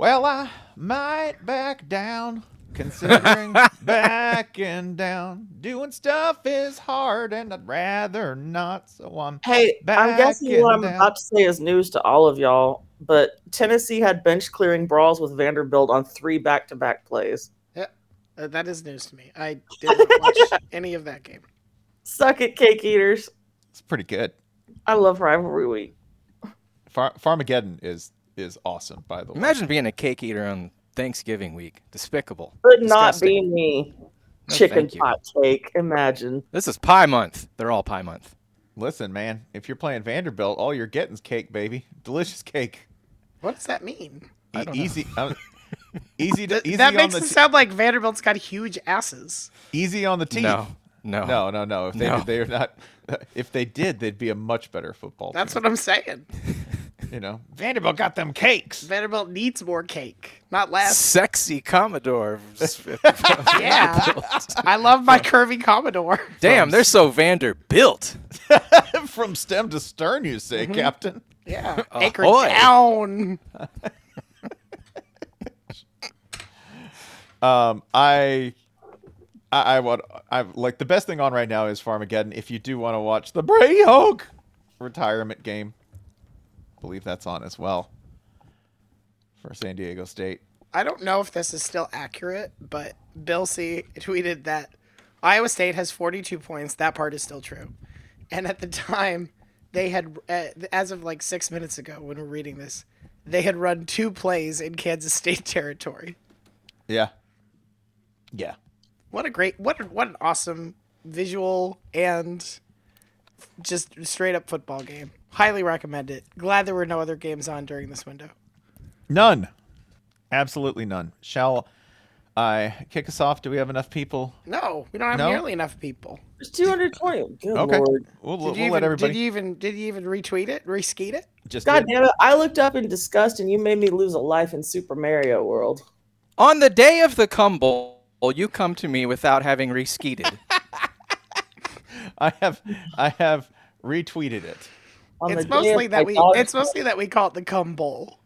Well, I might back down, considering backing down. Doing stuff is hard, and I'd rather not. So I'm Hey, I'm guessing what I'm Backing about to say is news to all of y'all, but Tennessee had bench clearing brawls with Vanderbilt on three back to back plays. Uh, that is news to me. I didn't watch any of that game. Suck it, cake eaters. it's pretty good. I love rivalry week. Far- Farmageddon is is awesome. By the way, Imagine being a cake eater on Thanksgiving week. Despicable. Could not be Disgusting. me. No, Chicken thank you. pot cake. Imagine. This is pie month. They're all pie month. Listen, man, if you're playing Vanderbilt, all you're getting's cake, baby. Delicious cake. What does that mean? I E- don't know. easy, uh, easy to easy that on makes the it te- sound like Vanderbilt's got huge asses. easy on the teeth. No, no, no, no, no. If they No. they're not, if they did, they'd be a much better football. Team. That's team. what I'm saying. you know. Vanderbilt got them cakes. Vanderbilt needs more cake, not less. Sexy Commodore. Yeah. I love my curvy Commodore. Damn, they're so Vanderbilt. From stem to stern, you say, Mm-hmm. Captain. Yeah. Anchor Ahoy. down. Um, I, I, I want, I like the best thing on right now is Farmageddon. If you do want to watch the Brady Hoke retirement game, I believe that's on as well for San Diego State. I don't know if this is still accurate, but Bill C tweeted that Iowa State has 42 points. That part is still true. And at the time, they had, uh, as of like six minutes ago when we're reading this, they had run two plays in Kansas State territory. Yeah. Yeah. What a great, what what an awesome visual and just straight up football game. Highly recommend it. Glad there were no other games on during this window. None. Absolutely none. Shall I kick us off? Do we have enough people? No, we don't have No? nearly enough people. There's 220. Good Okay. lord. We'll, Did we'll you, even, let everybody did you even did you even retweet it, reskeet it? just God did. damn it. I looked up in disgust and you made me lose a life in Super Mario World. On the day of the cum bowl, you come to me without having reskeeted. I have I have retweeted it. On It's the mostly of that we daughter's it's mostly that we call it the cum bowl.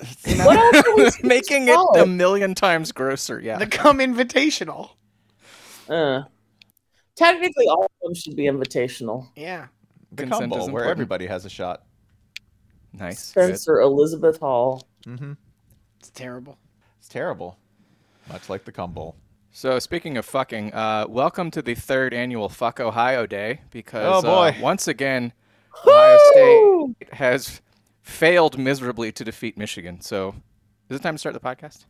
What else are we Making it a million times grosser. Yeah. The cum invitational. Uh, technically, all of them should be invitational. Yeah. The Consent cum bowl, where everybody has a shot. Nice. Good. Spencer Elizabeth Hall. Mm-hmm. It's terrible. It's terrible. Much like the cum bowl. So speaking of fucking, uh, welcome to the third annual Fuck Ohio Day because Oh, boy. Uh, once again Ohio State has failed miserably to defeat Michigan. So is it time to start the podcast?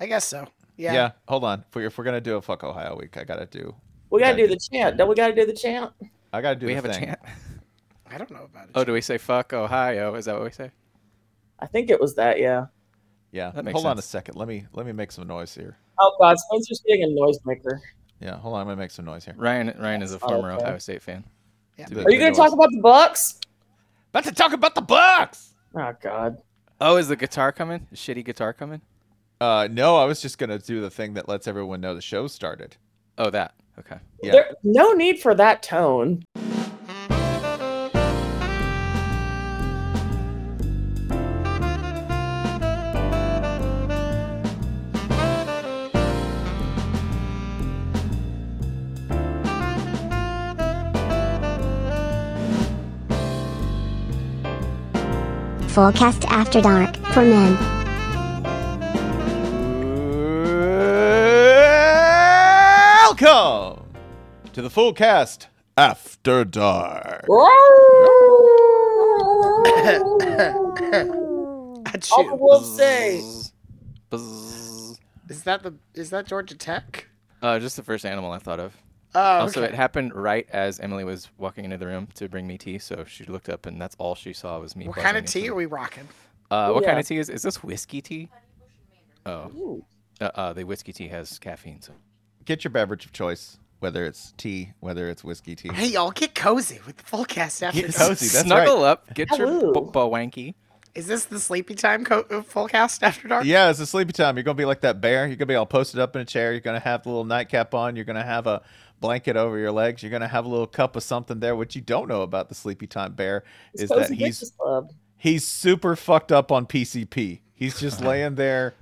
I guess so. Yeah. Yeah. hold on. If we're, gonna do a fuck Ohio week, I gotta do. We gotta Yeah. do the chant. Don't we gotta do the chant? I gotta do we the have a chant. I don't know about it. Oh, do we say fuck Ohio? Is that what we say? I think it was that, yeah. Yeah. That makes hold on a second. Let me let me make some noise here. Oh god, Spencer's getting a noisemaker. Yeah. Hold on. I'm gonna make some noise here. Ryan Ryan is a Oh, former okay. Ohio State fan. Yeah. Are you gonna talk about the Bucks? About to talk about the Bucks. Oh god. Oh, is the guitar coming? Is shitty guitar coming? Uh, no, I was just gonna do the thing that lets everyone know the show started. Oh, that. Okay. Yeah. There, no need for that tone. Fullcast After Dark for men. Welcome to the full cast after dark. All Achoo. the wolves say. Buzz. Is that the is that Georgia Tech? Uh, just the first animal I thought of. Oh, Also, okay. it happened right as Emily was walking into the room to bring me tea, so she looked up and that's all she saw was me. What kind of tea are we rocking? Uh, what Yeah. kind of tea is is this whiskey tea? Oh, uh, uh, the whiskey tea has caffeine. So Get your beverage of choice, whether it's tea, whether it's whiskey tea. Hey y'all, get cozy with the full cast after Get dark. cozy. that's snuggle right. up, get your Hello. b- wanky. Is this the sleepy time co- uh, full cast after dark? Yeah, it's a sleepy time. You're gonna be like that bear. You're gonna be all posted up in a chair. You're gonna have the little nightcap on. You're gonna have a blanket over your legs. You're gonna have a little cup of something there. What you don't know about the sleepy time bear is that he's he's super fucked up on PCP. He's just laying there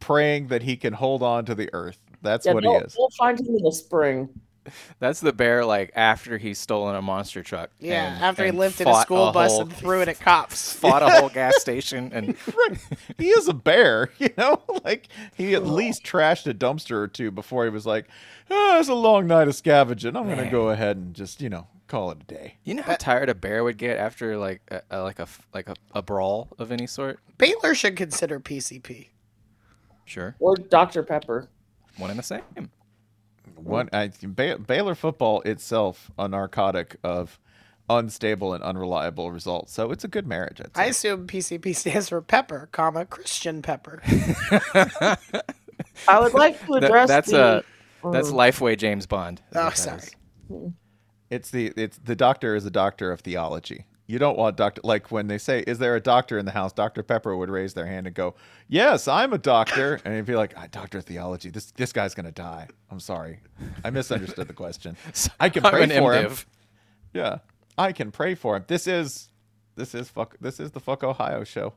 praying that he can hold on to the earth. That's Yeah, what he is. We'll find him in the spring. That's the bear like after he's stolen a monster truck. Yeah, and- after he and lifted a fought school bus whole- and threw it at cops. fought a whole gas station and Right. He is a bear, you know? Like he at oh. least trashed a dumpster or two before he was like, oh, it's a long night of scavenging. I'm gonna go ahead and just, you know, call it a day. you know how tired a bear would get after like a, a, like a f- like a, a brawl of any sort. Baylor should consider PCP. Sure, Or Dr. Pepper. one and the same. One I ba- Baylor football itself a narcotic of unstable and unreliable results. So it's a good marriage, I'd I assume PCP stands for Pepper, comma Christian Pepper. I would like to That- address that's the. a that's Mm. Lifeway James Bond. Oh, sorry. is. It's the it's the doctor is a doctor of theology. You don't want doctor like when they say, "Is there a doctor in the house?" Dr. Pepper would raise their hand and go, "Yes, I'm a doctor," and he'd be like, ah, "Doctor of theology. This this guy's gonna die. I'm sorry, I misunderstood the question. I can pray for him. Yeah, I can pray for him. This is this is fuck this is the fuck Ohio show.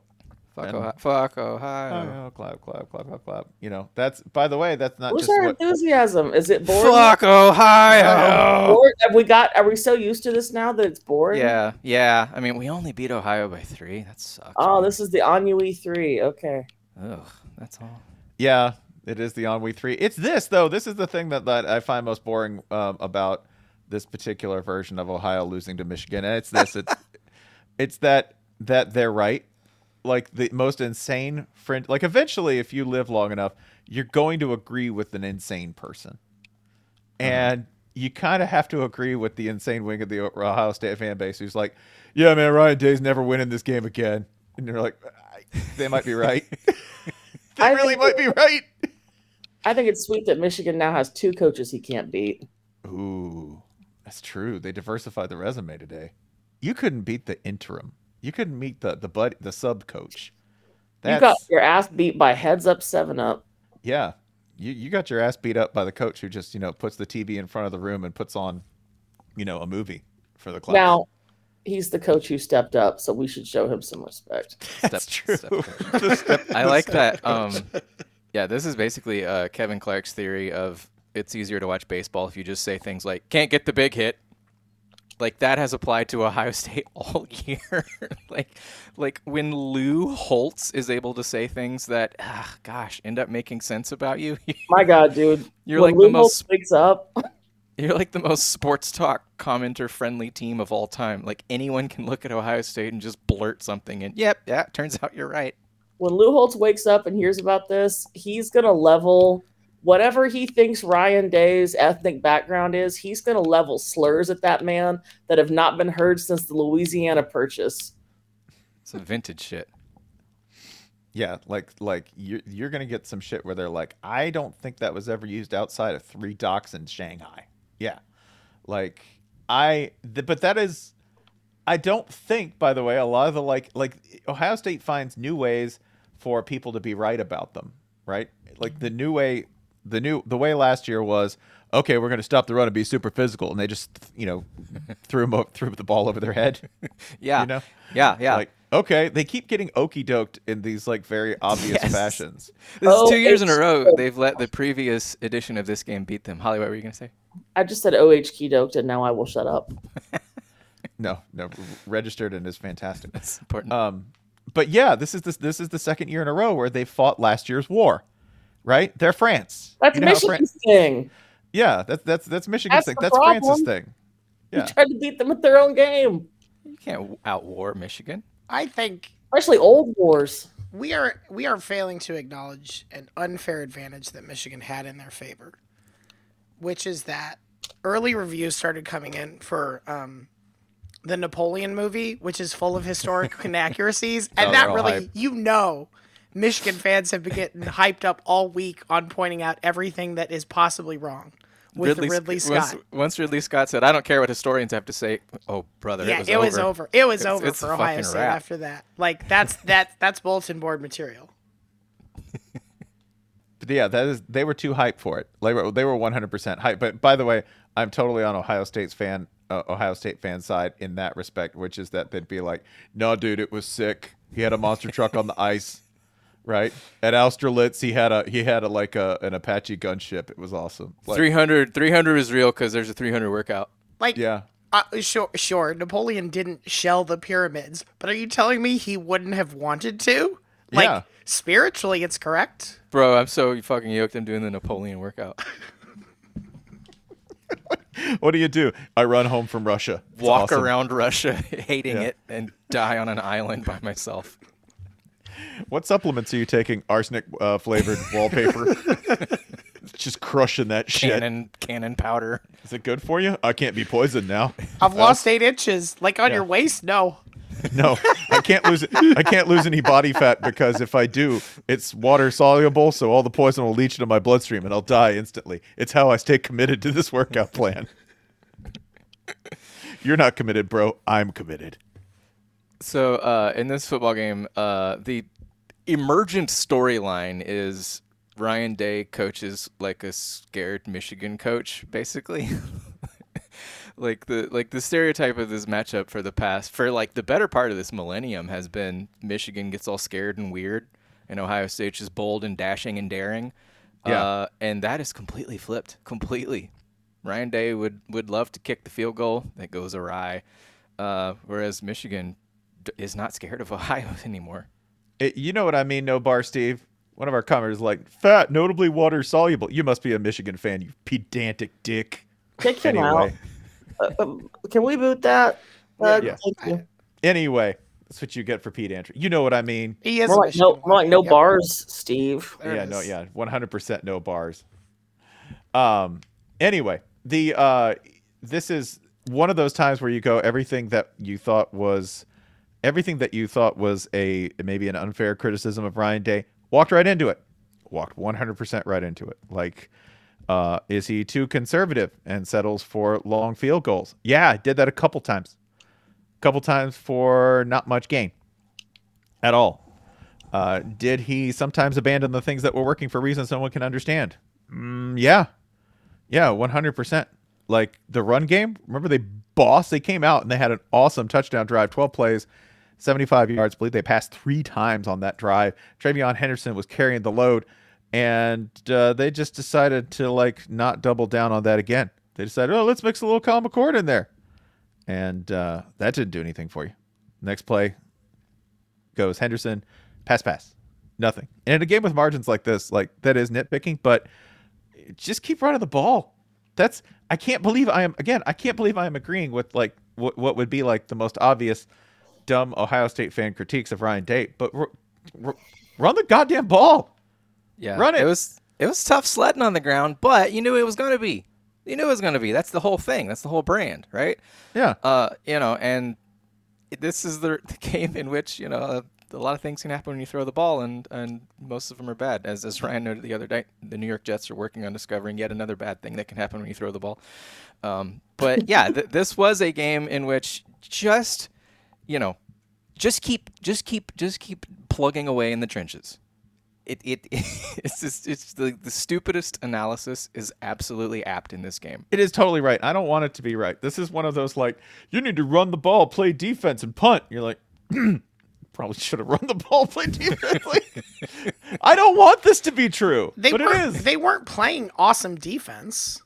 Fuck, And- Ohio. Fuck Ohio. Ohio, clap, clap, clap, clap, clap. You know, that's by the way, that's not Where's just our what. enthusiasm? Is it boring? Fuck Ohio. Bored? Have we got? Are we so used to this now that it's boring? Yeah, yeah. I mean, we only beat Ohio by three. That sucks. Oh, man. this is the Ennui three. Okay. Ugh, that's all. Yeah, it is the Ennui three. It's this though. This is the thing that, that I find most boring um, about this particular version of Ohio losing to Michigan, and it's this. It's it's that that they're right. Like the most insane friend. Like eventually, if you live long enough, you're going to agree with an insane person, uh-huh. and you kind of have to agree with the insane wing of the Ohio State fan base, who's like, "Yeah, man, Ryan Day's never winning this game again," and you're like, I, "They might be right." they I really think- might be right. I think it's sweet that Michigan now has two coaches he can't beat. Ooh, that's true. They diversified the resume today. You couldn't beat the interim. You couldn't meet the the bud the sub coach. You got your ass beat by heads up seven up. yeah. You you got your ass beat up by the coach who just you know puts the TV in front of the room and puts on, you know, a movie for the class. Now, he's the coach who stepped up, so we should show him some respect. that's Step- true. step step- I like that. Um, yeah, this is basically uh, Kevin Clark's theory of it's easier to watch baseball if you just say things like "can't get the big hit." Like that has applied to Ohio State all year. like, like when Lou Holtz is able to say things that, ah, gosh, end up making sense about you. My God, dude. You're when like the Lou Holtz most wakes up. You're like the most sports talk commenter friendly team of all time. Like anyone can look at Ohio State and just blurt something and yep, yeah, turns out you're right. When Lou Holtz wakes up and hears about this, he's gonna level whatever he thinks Ryan Day's ethnic background is. He's gonna level slurs at that man that have not been heard since the Louisiana Purchase. Some vintage shit. Yeah, like like you're you're gonna get some shit where they're like, I don't think that was ever used outside of three docks in Shanghai. Yeah, like I, th- but that is, I don't think. By the way, a lot of the like like Ohio State finds new ways for people to be right about them. Right, like the new way, the new the way last year was okay. We're gonna stop the run and be super physical, and they just you know threw 'em o- threw the ball over their head. Yeah. you know. Yeah, yeah. Like okay, they keep getting okey doked in these like very obvious Yes. fashions. this is Oh, two years in a row they've let the previous edition of this game beat them. Holly, what were you gonna say? I just said OH key doked, and now I will shut up. No, no, registered and is fantastic. That's important. Um, but yeah, this is this this is the second year in a row where they fought last year's war, right? They're France. That's You know Michigan's Fran- thing. yeah, that's that's that's Michigan's That's thing. the That's France's problem. thing. You Yeah. tried to beat them with their own game, you can't outwar Michigan. I think especially old wars. we are we are failing to acknowledge an unfair advantage that Michigan had in their favor, which is that early reviews started coming in for um, the Napoleon movie, which is full of historic inaccuracies, and Oh, that really hype. you know. Michigan fans have been getting hyped up all week on pointing out everything that is possibly wrong with Ridley, Sc- Scott. Once, once Ridley Scott said, "I don't care what historians have to say." Oh, brother, yeah, it was over. over. It was It's- over it's for Ohio State wrap. after that. Like that's that that's bulletin board material. But yeah, that is they were too hyped for it. Like they were 100% hyped. But by the way, I'm totally on Ohio State's fan uh, Ohio State fan side in that respect, which is that they'd be like, "No, dude, it was sick. He had a monster truck on the ice. Right? At Austerlitz, he had a he had a like a an Apache gunship. It was awesome. Like, 300, 300 is real because there's a 300 workout. Like, Yeah. uh, sure, sure. Napoleon didn't shell the pyramids, but are you telling me he wouldn't have wanted to? Like, Yeah. spiritually, it's correct. Bro, I'm so fucking yoked. I'm doing the Napoleon workout. What do you do? I run home from Russia. It's Walk awesome. around Russia hating Yeah. it and die on an island by myself. What supplements are you taking? Arsenic uh, flavored wallpaper. Just crushing that shit. Cannon, cannon powder. Is it good for you? I can't be poisoned now. I've lost eight inches. Like on Yeah. your waist? No. No, I can't lose. I can't lose any body fat because if I do, it's water soluble, so all the poison will leach into my bloodstream and I'll die instantly. It's how I stay committed to this workout plan. You're not committed, bro. I'm committed. So uh, in this football game, uh, the emergent storyline is Ryan Day coaches like a scared Michigan coach, basically. like the like the stereotype of this matchup for the past for like the better part of this millennium has been Michigan gets all scared and weird, and Ohio State's just bold and dashing and daring. Yeah. Uh, and that is completely flipped. Completely. Ryan Day would, would love to kick the field goal that goes awry, uh, whereas Michigan is not scared of Ohio anymore. It- you know what I mean? No bar, Steve. One of our commenters is like fat, notably water soluble. You must be a Michigan fan, you pedantic dick. Kick him out. Uh, um, can we boot that? Uh, Yeah. Thank you. anyway, that's what you get for Pete Andrew. You know what I mean? He is More like no, more like no Yep. bars, Steve. There yeah, no, yeah, one hundred percent no bars. Um. Anyway, the uh, this is one of those times where you go everything that you thought was, everything that you thought was a maybe an unfair criticism of Ryan Day walked right into it, walked one hundred percent right into it. Like, uh, is he too conservative and settles for long field goals? Yeah, did that a couple times, A couple times for not much gain, at all. Uh, did he sometimes abandon the things that were working for reasons no one can understand? Mm, yeah, yeah, one hundred percent. Like the run game. Remember they boss. They came out and they had an awesome touchdown drive, twelve plays, seventy-five yards. I believe they passed three times on that drive. TreVeyon Henderson was carrying the load, and uh, they just decided to like not double down on that again. They decided, oh, let's mix a little Kyle McCord in there, and uh, that didn't do anything for you. Next play, goes Henderson, pass, pass, nothing. And in a game with margins like this, like that is nitpicking, but just keep running the ball. That's I can't believe I am again. I can't believe I am agreeing with like what what would be like the most obvious dumb Ohio State fan critiques of Ryan Day, but r- r- run the goddamn ball. Yeah, Run it. It was it was tough sledding on the ground, but you knew it was going to be. You knew it was going to be. That's the whole thing. That's the whole brand, right? Yeah, Uh, you know, and this is the, the game in which you know uh, a lot of things can happen when you throw the ball, and and most of them are bad. As as Ryan noted the other day, the New York Jets are working on discovering yet another bad thing that can happen when you throw the ball. Um, but yeah, th- this was a game in which just you know, just keep just keep just keep plugging away in the trenches. It, it it's just, it's the, the stupidest analysis is absolutely apt in this game. it is totally right. I don't want it to be right. This is one of those like you need to run the ball, play defense, and punt. You're like. Probably should have run the ball, play defense. Like, I don't want this to be true, They but it weren't. They weren't playing awesome defense.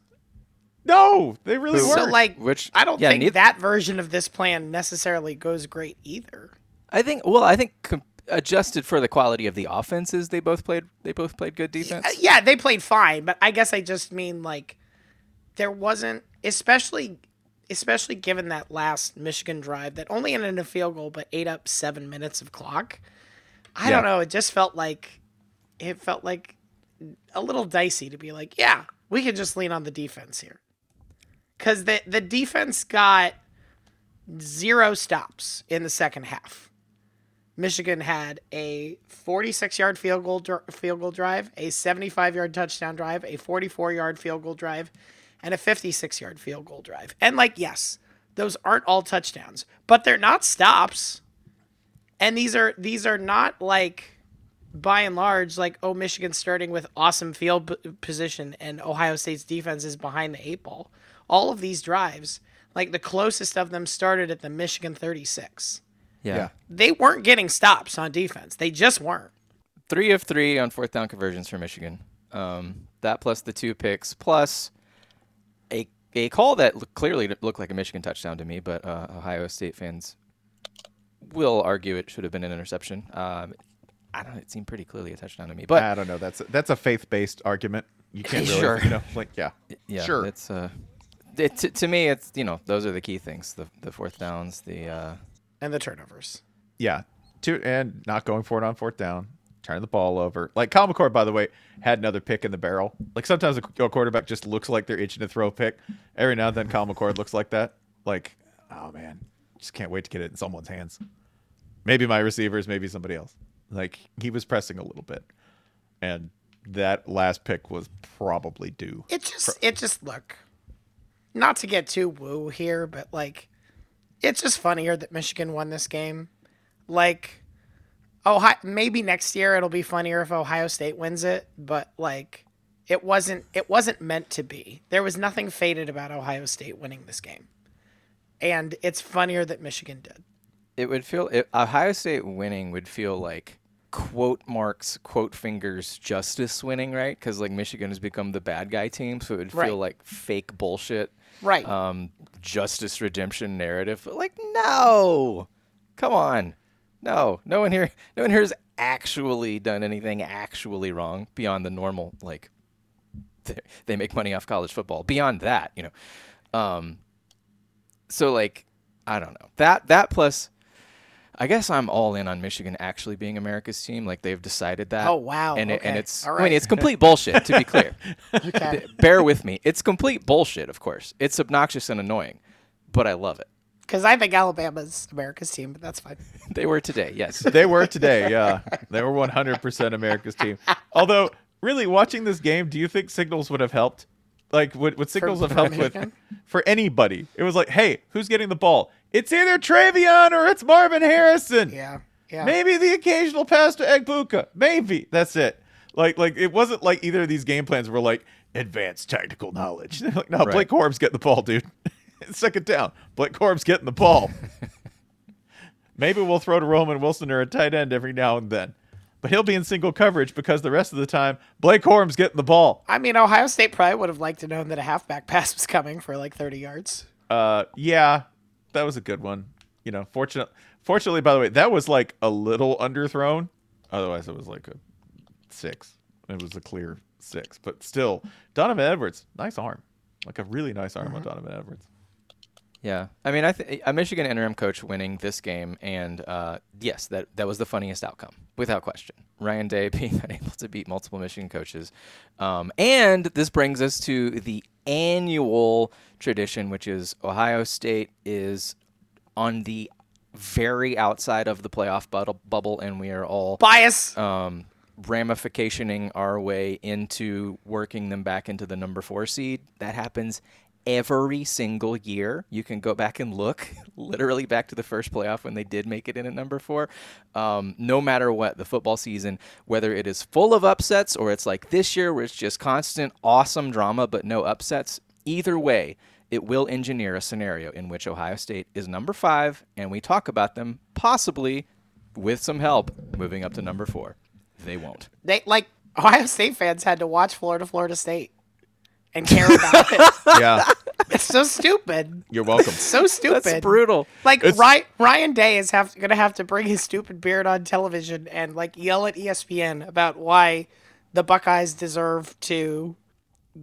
No, they really Who? weren't. So like, Which- I don't yeah, think neith- that version of this plan necessarily goes great either. I think. Well, I think com- adjusted for the quality of the offenses, they both played. They both played good defense. Yeah, they played fine, but I guess I just mean like there wasn't, especially, especially given that last Michigan drive that only ended in a field goal but ate up seven minutes of clock. I don't know. It just felt like it felt like a little dicey to be like, yeah, we could just lean on the defense here, because the the defense got zero stops in the second half. Michigan had a 46-yard field goal dr- field goal drive, a 75-yard touchdown drive, a 44-yard field goal drive, and a 56-yard field goal drive. And like, yes, those aren't all touchdowns, but they're not stops. And these are these are not like by and large like oh Michigan's starting with awesome field position and Ohio State's defense is behind the eight ball. All of these drives, like the closest of them started at the Michigan 36 yeah. Yeah. they weren't getting stops on defense. They just weren't. three of three on fourth down conversions for Michigan. Um, that plus the two picks plus a a call that look, clearly looked like a Michigan touchdown to me, but uh, Ohio State fans will argue it should have been an interception. Um, I don't know. It seemed pretty clearly a touchdown to me, but I don't know. That's that's a faith based argument. You can't really, Sure. you know, like yeah, yeah, sure. It's uh, it, to, to me, it's you know those are the key things: the the fourth downs, the uh, And the turnovers. yeah, two and not going for it on fourth down, turning the ball over. Like Kyle McCord, by the way, had another pick in the barrel. Like sometimes a, a quarterback just looks like they're itching to throw a pick. Every now and then, Kyle McCord looks like that. Like, oh man, just can't wait to get it in someone's hands. Maybe my receivers, maybe somebody else. Like he was pressing a little bit, and that last pick was probably due. It just it just look not to get too woo here, but like it's just funnier that Michigan won this game. Like Ohio maybe next year it'll be funnier if Ohio State wins it, but like it wasn't it wasn't meant to be. There was nothing faded about Ohio State winning this game. And it's funnier that Michigan did. it would feel it, Ohio State winning would feel like quote marks quote fingers justice winning right because like Michigan has become the bad guy team so it would feel Right. like fake bullshit Right. um justice redemption narrative but like no. Come on. No. No one here no one here has actually done anything actually wrong beyond the normal like they, they make money off college football. Beyond that you know. Um so like I don't know. That that plus I guess I'm all in on Michigan actually being America's team. Like they've decided that. Oh, wow. And it, and it's All I mean it's complete bullshit to be clear. okay. Bear with me. It's complete bullshit. Of course, it's obnoxious and annoying, but I love it. Cuz I think Alabama's America's team, but that's fine. They were today. Yes. They were today, yeah. They were 100% America's team. Although, really, watching this game, do you think signals would have helped? Like, would, would signals have for helped with for anybody? It was like, hey, who's getting the ball? It's either TreVeyon or it's Marvin Harrison. Yeah. Yeah. Maybe the occasional pass to Egbuka. Maybe that's it. Like, like it wasn't like either of these game plans were like advanced tactical knowledge. Like, no, Right. Blake Corum's getting the ball, dude. Second down, Blake Corum's getting the ball. Maybe we'll throw to Roman Wilson or a tight end every now and then. But he'll be in single coverage because the rest of the time, Blake Corum's getting the ball. I mean, Ohio State probably would have liked to know that a halfback pass was coming for like 30 yards. Uh, yeah, that was a good one. You know, fortunate, fortunately, by the way, that was like a little underthrown. Otherwise, it was like a six. It was a clear six, but still, Donovan Edwards, nice arm, like a really nice arm on mm-hmm. Donovan Edwards. Yeah, I mean, I th- a Michigan interim coach winning this game, and uh, yes, that that was the funniest outcome, without question. Ryan Day being unable to beat multiple Michigan coaches, um, and this brings us to the annual tradition, which is Ohio State is on the very outside of the playoff bubble, bubble and we are all Bias. um, ramificationing our way into working them back into the number four seed. That happens every single year. You can go back and look, literally back to the first playoff when they did make it in at number four. Um, no matter what, the football season, whether it is full of upsets or it's like this year where it's just constant awesome drama but no upsets, either way, it will engineer a scenario in which Ohio State is number five and we talk about them possibly with some help moving up to number four. They won't. They like Ohio State fans had to watch Florida, Florida State, and care about it. Yeah, It's so stupid. you're welcome. So stupid. That's brutal. Like It's- Ryan, Ryan Day is have gonna have to bring his stupid beard on television and like yell at ESPN about why the Buckeyes deserve to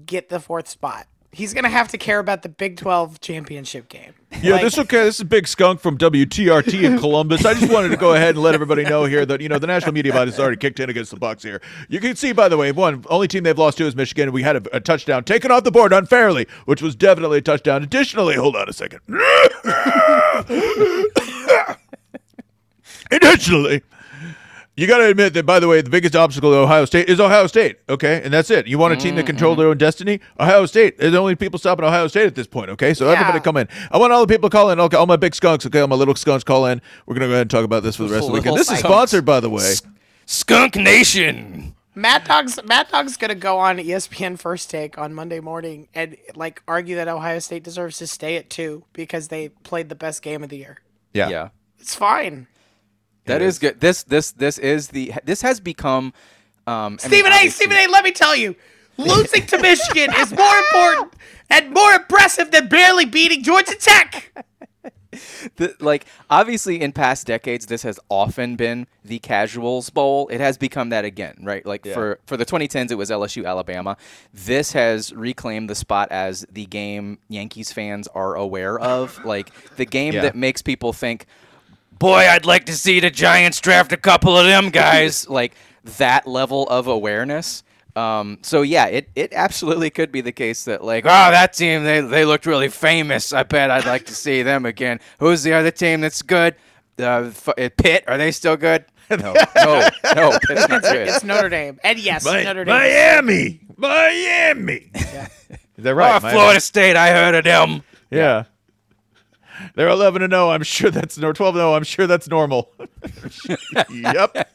get the fourth spot. He's gonna have to care about the Big Twelve championship game. Yeah, Like, this okay. This is a Big Skunk from WTRT in Columbus. I just wanted to go ahead and let everybody know here that you know the national media body has already kicked in against the Bucks here. You can see, by the way, one only team they've lost to is Michigan. We had a, a touchdown taken off the board unfairly, which was definitely a touchdown. Additionally, hold on a second. Additionally. You got to admit that, by the way, the biggest obstacle to Ohio State is Ohio State. Okay, and that's it. You want a team that controls their mm-hmm. own destiny? Ohio State. They're the only people stopping Ohio State at this point. Okay, so everybody come in. I want all the people to call in. Okay, all my big skunks. Okay, all my little skunks call in. We're gonna go ahead and talk about this for the rest of the weekend. Little This is skunks. sponsored, by the way. Skunk Nation. Mad Dog's Mad Dog's gonna go on ESPN First Take on Monday morning and like argue that Ohio State deserves to stay at two because they played the best game of the year. Yeah. Yeah. It's fine. That It is is. good. This this this is the this has become. Um, I mean, Stephen A. Stephen A. Let me tell you, losing to Michigan is more important and more impressive than barely beating Georgia Tech. the, like obviously in past decades this has often been the casuals bowl it has become that again right like Yeah. for for the 2010s it was lsu alabama this has reclaimed the spot as the game yankees fans are aware of like the game Yeah. that makes people think boy i'd like to see the giants draft a couple of them guys like that level of awareness um, so yeah, it, it absolutely could be the case that like, oh, that team they they looked really famous. I bet I'd like to see them again. Who's the other team that's good? Uh, F- uh, Pitt are they still good? No, no, no. Pitt's not good. It's Notre Dame, and yes, Notre Dame. Miami, Miami. Is that Oh, right? Miami? Florida State, I heard of them. Yeah. They're 11 and 0. I'm sure that's no 12 and 0. I'm sure that's normal. yep.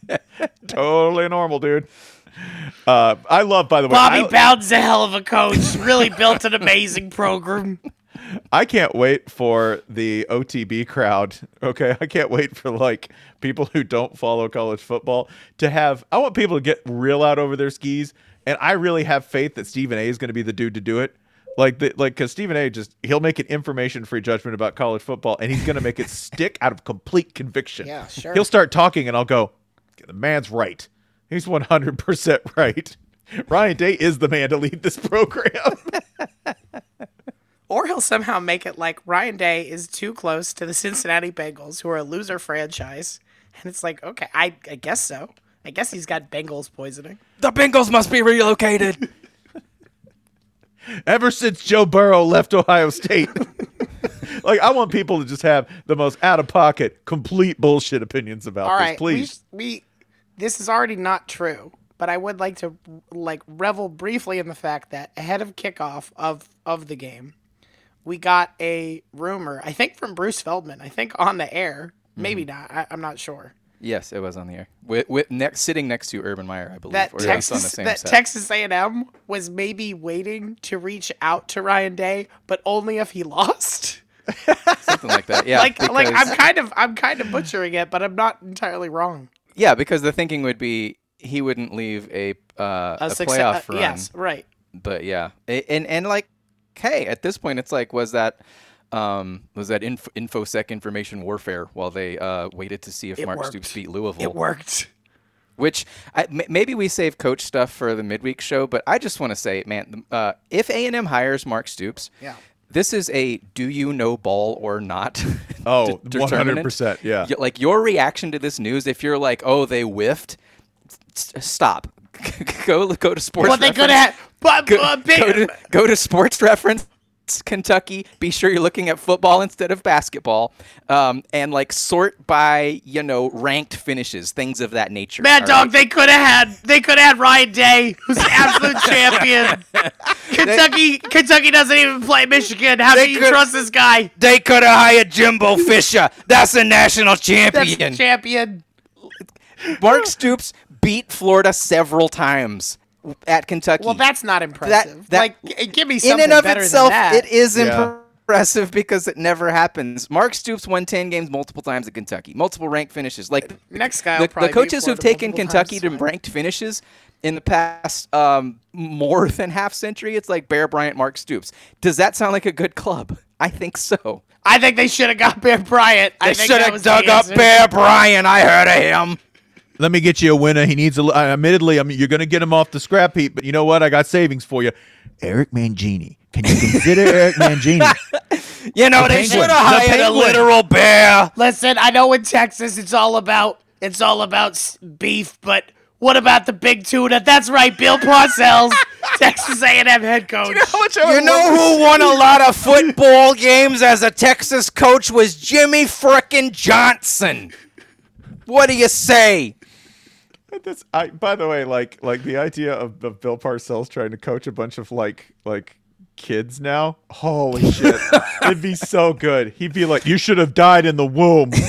totally normal, dude. Uh, I love, by the way, Bobby I, Bowden's a hell of a coach. Really built an amazing program. I can't wait for the OTB crowd. Okay. I can't wait for like people who don't follow college football to have, I want people to get real out over their skis. And I really have faith that Stephen A is going to be the dude to do it. Like the like because Stephen A just he'll make an information free judgment about college football and he's gonna make it stick out of complete conviction. Yeah, sure. He'll start talking and I'll go, the man's right. He's one hundred percent right. Ryan Day is the man to lead this program. Or he'll somehow make it like Ryan Day is too close to the Cincinnati Bengals, who are a loser franchise. And it's like, okay, I, I guess so. I guess he's got Bengals poisoning. The Bengals must be relocated. Ever since Joe Burrow left Ohio State. like I want people to just have the most out of pocket, complete bullshit opinions about All this, right, please. We, we this is already not true, but I would like to like revel briefly in the fact that ahead of kickoff of of the game, we got a rumor. I think from Bruce Feldman. I think on the air. Mm-hmm. Maybe not. I, I'm not sure. Yes, it was on the air. With, with next sitting next to Urban Meyer, I believe, That or at on the Texas that set. Texas A&M was maybe waiting to reach out to Ryan Day, but only if he lost. something like that. Yeah, like like I'm kind of I'm kind of butchering it, but I'm not entirely wrong. yeah, because the thinking would be he wouldn't leave a uh, a, success- playoff uh, run. Yes, right. but yeah, and and like, hey, at this point, it's like, was that um was that inf- infosec information warfare while they uh waited to see if It Mark worked. Stoops beat Louisville? It worked. Which I, m- maybe we save coach stuff for the midweek show, but I just want to say, man, uh, if A and M hires Mark Stoops, Yeah. this is a do you know ball or not? Oh, de- 100%, yeah. Like your reaction to this news, if you're like, oh, they whiffed, s- stop. go go to sports. What they could Reference. have, but, Go, go to go to sports reference. Kentucky. Be sure you're looking at football instead of basketball, um, and like sort by you know ranked finishes, things of that nature. Mad Dog, right? they could have had they could have had Ryan Day, who's the absolute champion. Kentucky Kentucky doesn't even play Michigan. How do you could- trust this guy? They could have hired Jimbo Fisher. That's a national That's champion. champion. Mark Stoops beat Florida several times at Kentucky. Well, that's not impressive. that- like, g- give me something in and of better itself, than that. it is Yeah. impressive because it never happens. Mark Stoops won ten games multiple times at Kentucky, multiple ranked finishes. Like Next guy, the, the coaches who've taken Kentucky to ranked finishes in the past um, more than half century, it's like Bear Bryant, Mark Stoops. Does that sound like a good club? I think so. I think they should have got Bear Bryant. I They should have was the dug up. Bear Bryant. I heard of him. Let me get you a winner. He needs a. li- uh, Admittedly, I mean, you're going to get him off the scrap heap, but you know what? I got savings for you. Eric Mangini. Can you consider Eric Mangini? You know, The they Penguin. should have The hired a literal bear. Listen, I know in Texas it's all about it's all about beef, but what about the big tuna? That's right, Bill Parcells, Texas A&M head coach. You know who won a lot of football games as a Texas coach was Jimmy frickin' Johnson. What do you say? That's, I, by the way, like like the idea of, of Bill Parcells trying to coach a bunch of like like kids now. Holy shit, it'd be so good. He'd be like, "You should have died in the womb."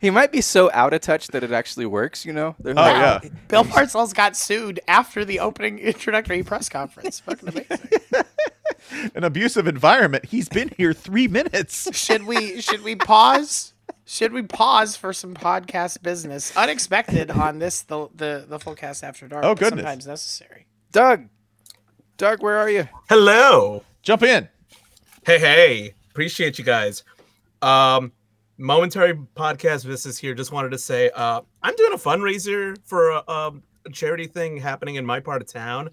He might be so out of touch that it actually works, you know? They're Oh like- yeah, Bill Parcells got sued after the opening introductory press conference. Fucking amazing. an abusive environment. He's been here three minutes. Should we should we pause Should we pause for some podcast business? Unexpected on this the the the full cast after dark. Oh, but goodness. Sometimes necessary. Doug, Doug, where are you? Hello. Jump in. Hey, hey. Appreciate you guys. Um, momentary podcast business here. Just wanted to say, uh, I'm doing a fundraiser for a, um, a charity thing happening in my part of town,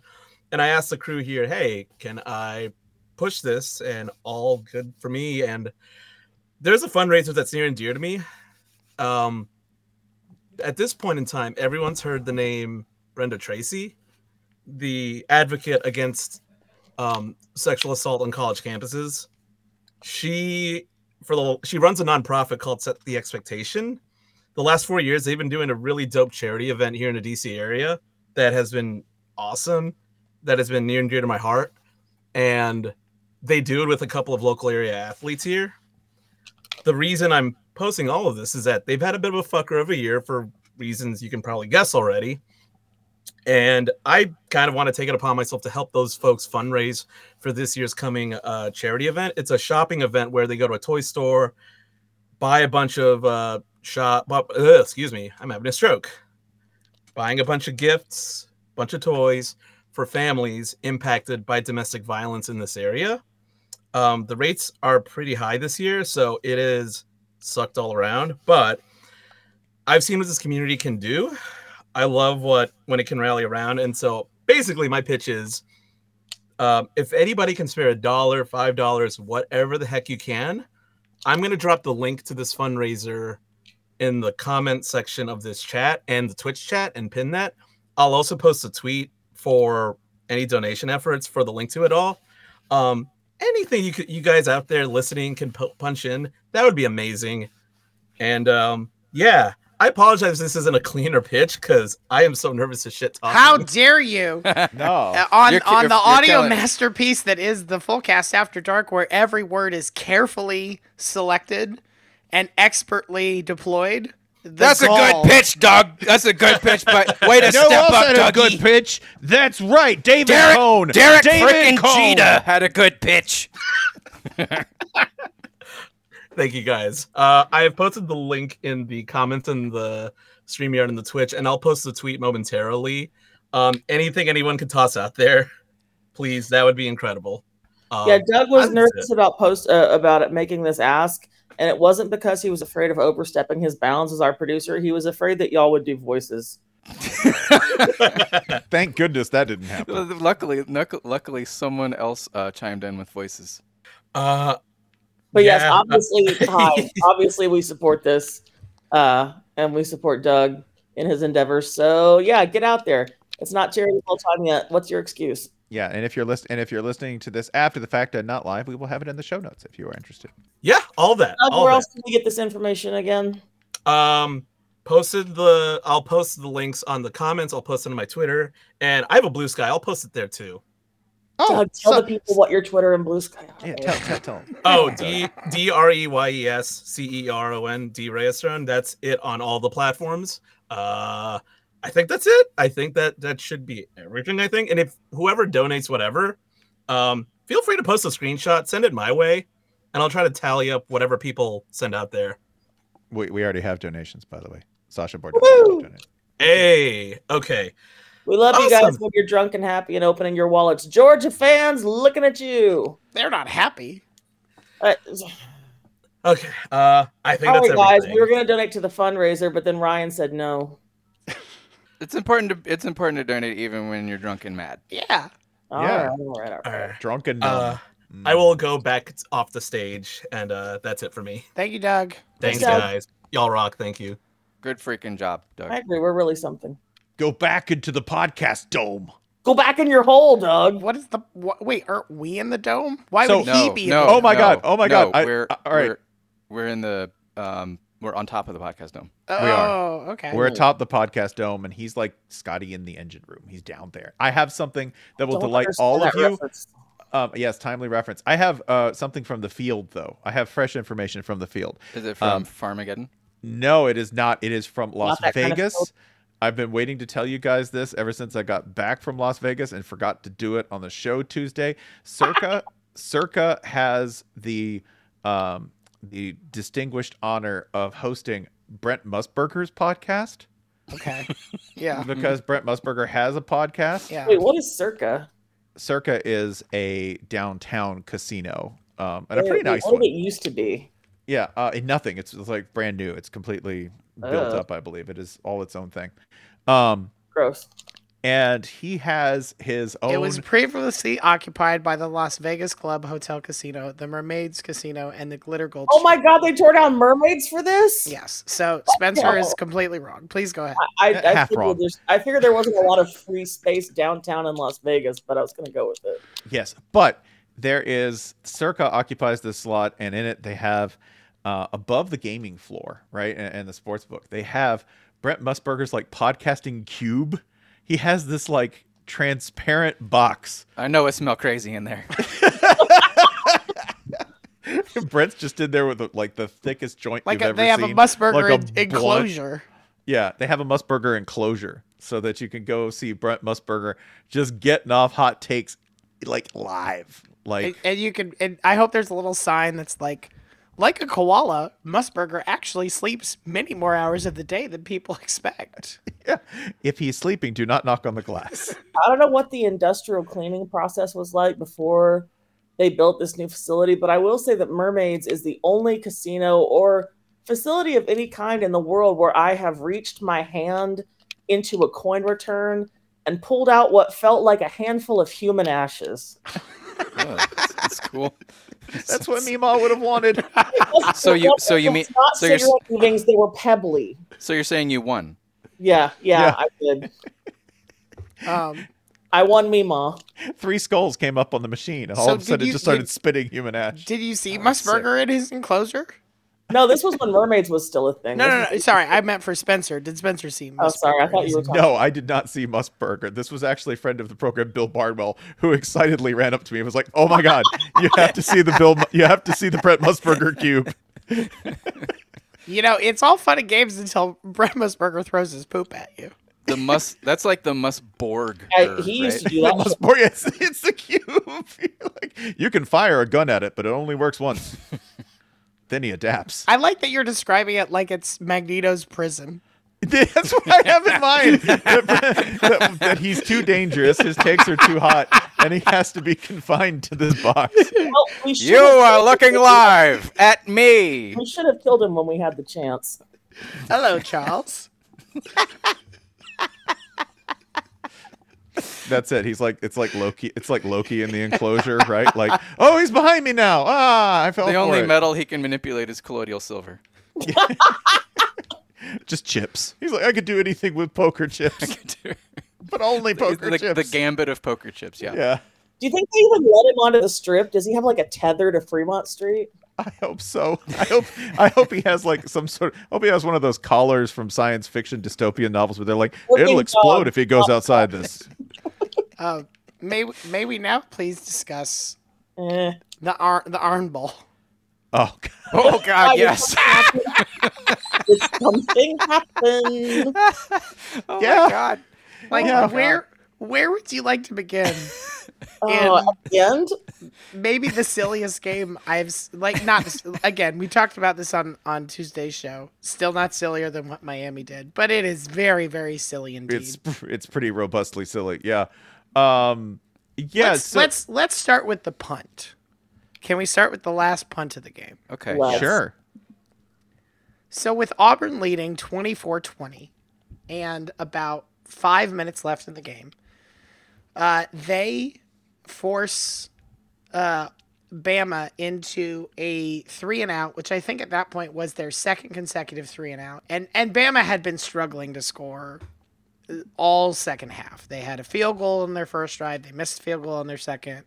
and I asked the crew here, hey, can I push this? And all good for me. And there's a fundraiser that's near and dear to me. Um, at this point in time, everyone's heard the name Brenda Tracy, the advocate against um, sexual assault on college campuses. She for the she runs a nonprofit called Set the Expectation. The last four years, they've been doing a really dope charity event here in the DC area that has been awesome. That has been near and dear to my heart, and they do it with a couple of local area athletes here. The reason I'm posting all of this is that they've had a bit of a fucker of a year for reasons you can probably guess already. And I kind of want to take it upon myself to help those folks fundraise for this year's coming uh, charity event. It's a shopping event where they go to a toy store, buy a bunch of uh, shop. Uh, excuse me, I'm having a stroke. Buying a bunch of gifts, bunch of toys for families impacted by domestic violence in this area. Um, the rates are pretty high this year, so it is sucked all around. But I've seen what this community can do. I love what when it can rally around, and so basically my pitch is, um, if anybody can spare a dollar, five dollars, whatever the heck you can, I'm gonna drop the link to this fundraiser in the comment section of this chat and the Twitch chat and pin that. I'll also post a tweet for any donation efforts for the link to it all. Um, anything you could, you guys out there listening can pu- punch in, that would be amazing. And um, yeah, I apologize. If this isn't a cleaner pitch because I am so nervous to shit talking. How dare you? No. Uh, on You're on you're- the you're audio killing it. masterpiece that is the full cast after dark where every word is carefully selected and expertly deployed the That's a good pitch, Doug. That's a good pitch, but way to You know step who else up, had a good pitch? That's right, David Derek, Cone. Derek David frickin' Cone. Jeter had a good pitch. Thank you guys. Uh, I have posted the link in the comments in the StreamYard and the Twitch, and I'll post the tweet momentarily. Um, anything anyone could toss out there, please, that would be incredible. Um, yeah, Doug was that's nervous it. about post uh, about it making this ask, and it wasn't because he was afraid of overstepping his bounds as our producer. He was afraid that y'all would do voices. Thank goodness that didn't happen. luckily, luckily, someone else uh, chimed in with voices. uh, But yes, obviously, hi. Obviously, we support this, uh, and we support Doug in his endeavors. So yeah, get out there. It's not charity full time yet. What's your excuse? Yeah, and if you're list- and if you're listening to this after the fact and not live, we will have it in the show notes if you are interested. yeah, all that. Doug, all where that. else can we get this information again? Um, posted the. I'll post the links on the comments. I'll post it on my Twitter, and I have a blue sky. I'll post it there too. Doug, tell so- the people what your Twitter and Blue Sky. are. Yeah, tell, tell, tell 'em. Oh, D D R E Y E S C E R O N D Reyestron. That's it on all the platforms. Uh, I think that's it. I think that that should be everything. I think, and if whoever donates whatever, um, feel free to post a screenshot, send it my way, and I'll try to tally up whatever people send out there. We, we already have donations, by the way. Sasha Woo! Bordeaux. donated. Hey, okay. We love you guys when you're drunk and happy and opening your wallets. Georgia fans, looking at you. They're not happy. Uh, Okay. Uh, I think all that's right, guys, we were going to donate to the fundraiser, but then Ryan said no. It's important to it's important to donate even when you're drunk and mad. Yeah. All Yeah. right, all right, all right. All right. Drunk and Uh, numb. I will go back off the stage, and uh, that's it for me. Thank you, Doug. Thanks, Doug. guys. Y'all rock. Thank you. Good freaking job, Doug. I agree. We're really something. go back into the podcast dome. Go back in your hole, Doug. What is the what, wait? Aren't we in the dome? Why So- would he No, be? in no, the Oh my no, God, oh my no, God, I- we're, uh, all right. We're, we're in the um we're on top of the podcast dome. Oh, we are. okay. We're atop the podcast dome, and he's like Scotty in the engine room. He's down there. I have something that will Don't delight all of you. reference. Um, yes, timely reference. I have uh, something from the field, though. I have fresh information from the field. Is it from Um, Farmageddon? No, it is not. It is from Las that kind of Vegas. I've been waiting to tell you guys this ever since I got back from Las Vegas and forgot to do it on the show Tuesday. Circa Circa has the um the distinguished honor of hosting Brent Musburger's podcast Okay. Yeah. because Brent Musburger has a podcast. Yeah. Wait, what is Circa? Circa is a downtown casino, um, and a pretty wait, nice what one. did it used to be? Yeah, uh, nothing. It's, it's like brand new. It's completely built Oh. up. I believe it is all its own thing. Um, Gross. And he has his own. It was previously occupied by the Las Vegas Club Hotel Casino, the Mermaids Casino, and the Glitter Gulch. Oh my Strip. god, they tore down mermaids for this? Yes. So Spencer is completely wrong. Please go ahead. I, I, Half wrong. figured there's, I figured there wasn't a lot of free space downtown in Las Vegas, but I was going to go with it. Yes, but there is Circa occupies this slot, and in it they have uh, above the gaming floor, right, and, and the sports book, they have Brent Musburger's like podcasting cube. He has this like transparent box. I know it smell crazy in there. Brent's just in there with the, like the thickest joint Like you've a, ever they have seen. a Musburger like a en- blunt- enclosure. Yeah, they have a Musburger enclosure so that you can go see Brent Musburger just getting off hot takes like live. Like And, and you can. And I hope there's a little sign that's like, like a koala, Musburger actually sleeps many more hours of the day than people expect. yeah, if he's sleeping, do not knock on the glass. I don't know what the industrial cleaning process was like before they built this new facility, but I will say that Mermaids is the only casino or facility of any kind in the world where I have reached my hand into a coin return and pulled out what felt like a handful of human ashes. Oh, that's, that's cool. That's what Mima would have wanted. So you- so you mean- not so you're, leavings? They were pebbly. So you're saying you won? Yeah, yeah, Yeah. I did. Um, I won Mima. Three skulls came up on the machine, and all So of a sudden did it just started did- spitting human ash. did you see Oh, Musburger in his enclosure? No, this was when Mermaids was still a thing. No, This no, no. Sorry, I meant for Spencer. Did Spencer see? Oh, sorry, I thought you were talking. No, I did not see Musburger. This was actually a friend of the program, Bill Barnwell, who excitedly ran up to me and was like, "Oh my God, you have to see the Bill, you have to see the Brett Musburger cube." You know, it's all fun and games until Brett Musburger throws his poop at you. The must. That's like the must Borg. I, he used to do The that. shit. Musburger, it's, it's the cube. Like, you can fire a gun at it, but it only works once. then he adapts. I like that you're describing it like it's Magneto's prison. That's what I have in mind. that, that- that he's too dangerous, his takes are too hot, and he has to be confined to this box. Well, we You are looking him. live at me. We should have killed him when we had the chance. Hello, Charles. That's it. He's like it's like Loki. It's like Loki in the enclosure, right? Like, oh, he's behind me now. Ah, I fell The for only it. metal he can manipulate is colloidal silver. Just chips. He's like, I could do anything with poker chips, but only poker the, chips. the gambit of poker chips. Yeah. yeah, Do you think they even let him onto the strip? Does he have like a tether to Fremont Street? I hope so. I hope. I hope he has like some sort. Of, I hope he has one of those collars from science fiction dystopian novels where they're like, Looking it'll explode dog. if he goes outside this. Uh, may may we now please discuss Eh. the ar- the Arn Bowl? Oh, God. Oh God, yes. something happened. Oh Yeah. my God. Like Yeah. where where would you like to begin? Oh, at the end? Maybe the silliest game I've like not again. We talked about this on on Tuesday's show. Still not sillier than what Miami did, but it is very very silly indeed. it's it's pretty robustly silly. Yeah. Um. Yeah. let's, so- let's let's start with the punt. Can we start with the last punt of the game? Okay. Well- Sure. So with Auburn leading 24-20 and about 5 minutes left in the game, uh, they force uh, Bama into a three and out, which I think at that point was their second consecutive three and out. And and Bama had been struggling to score all second half. They had a field goal in their first drive. They missed a field goal in their second.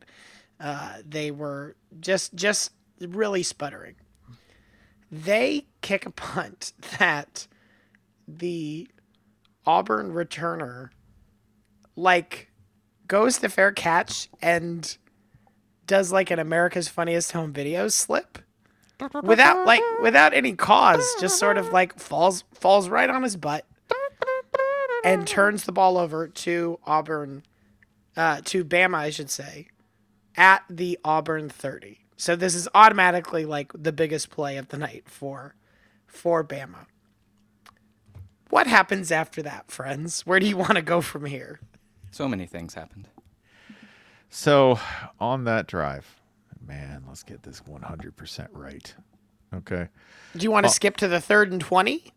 Uh, they were just just really sputtering. They kick a punt that the Auburn returner like goes to fair catch and does like an America's Funniest Home Videos slip without like without any cause, just sort of like falls falls right on his butt and turns the ball over to Auburn, uh, to Bama, I should say, at the Auburn 30. So this is automatically like the biggest play of the night for for Bama. What happens after that, friends? Where do you want to go from here? So many things happened. So on that drive, man, let's get this 100% right. Okay. Do you want to skip to the third and 20?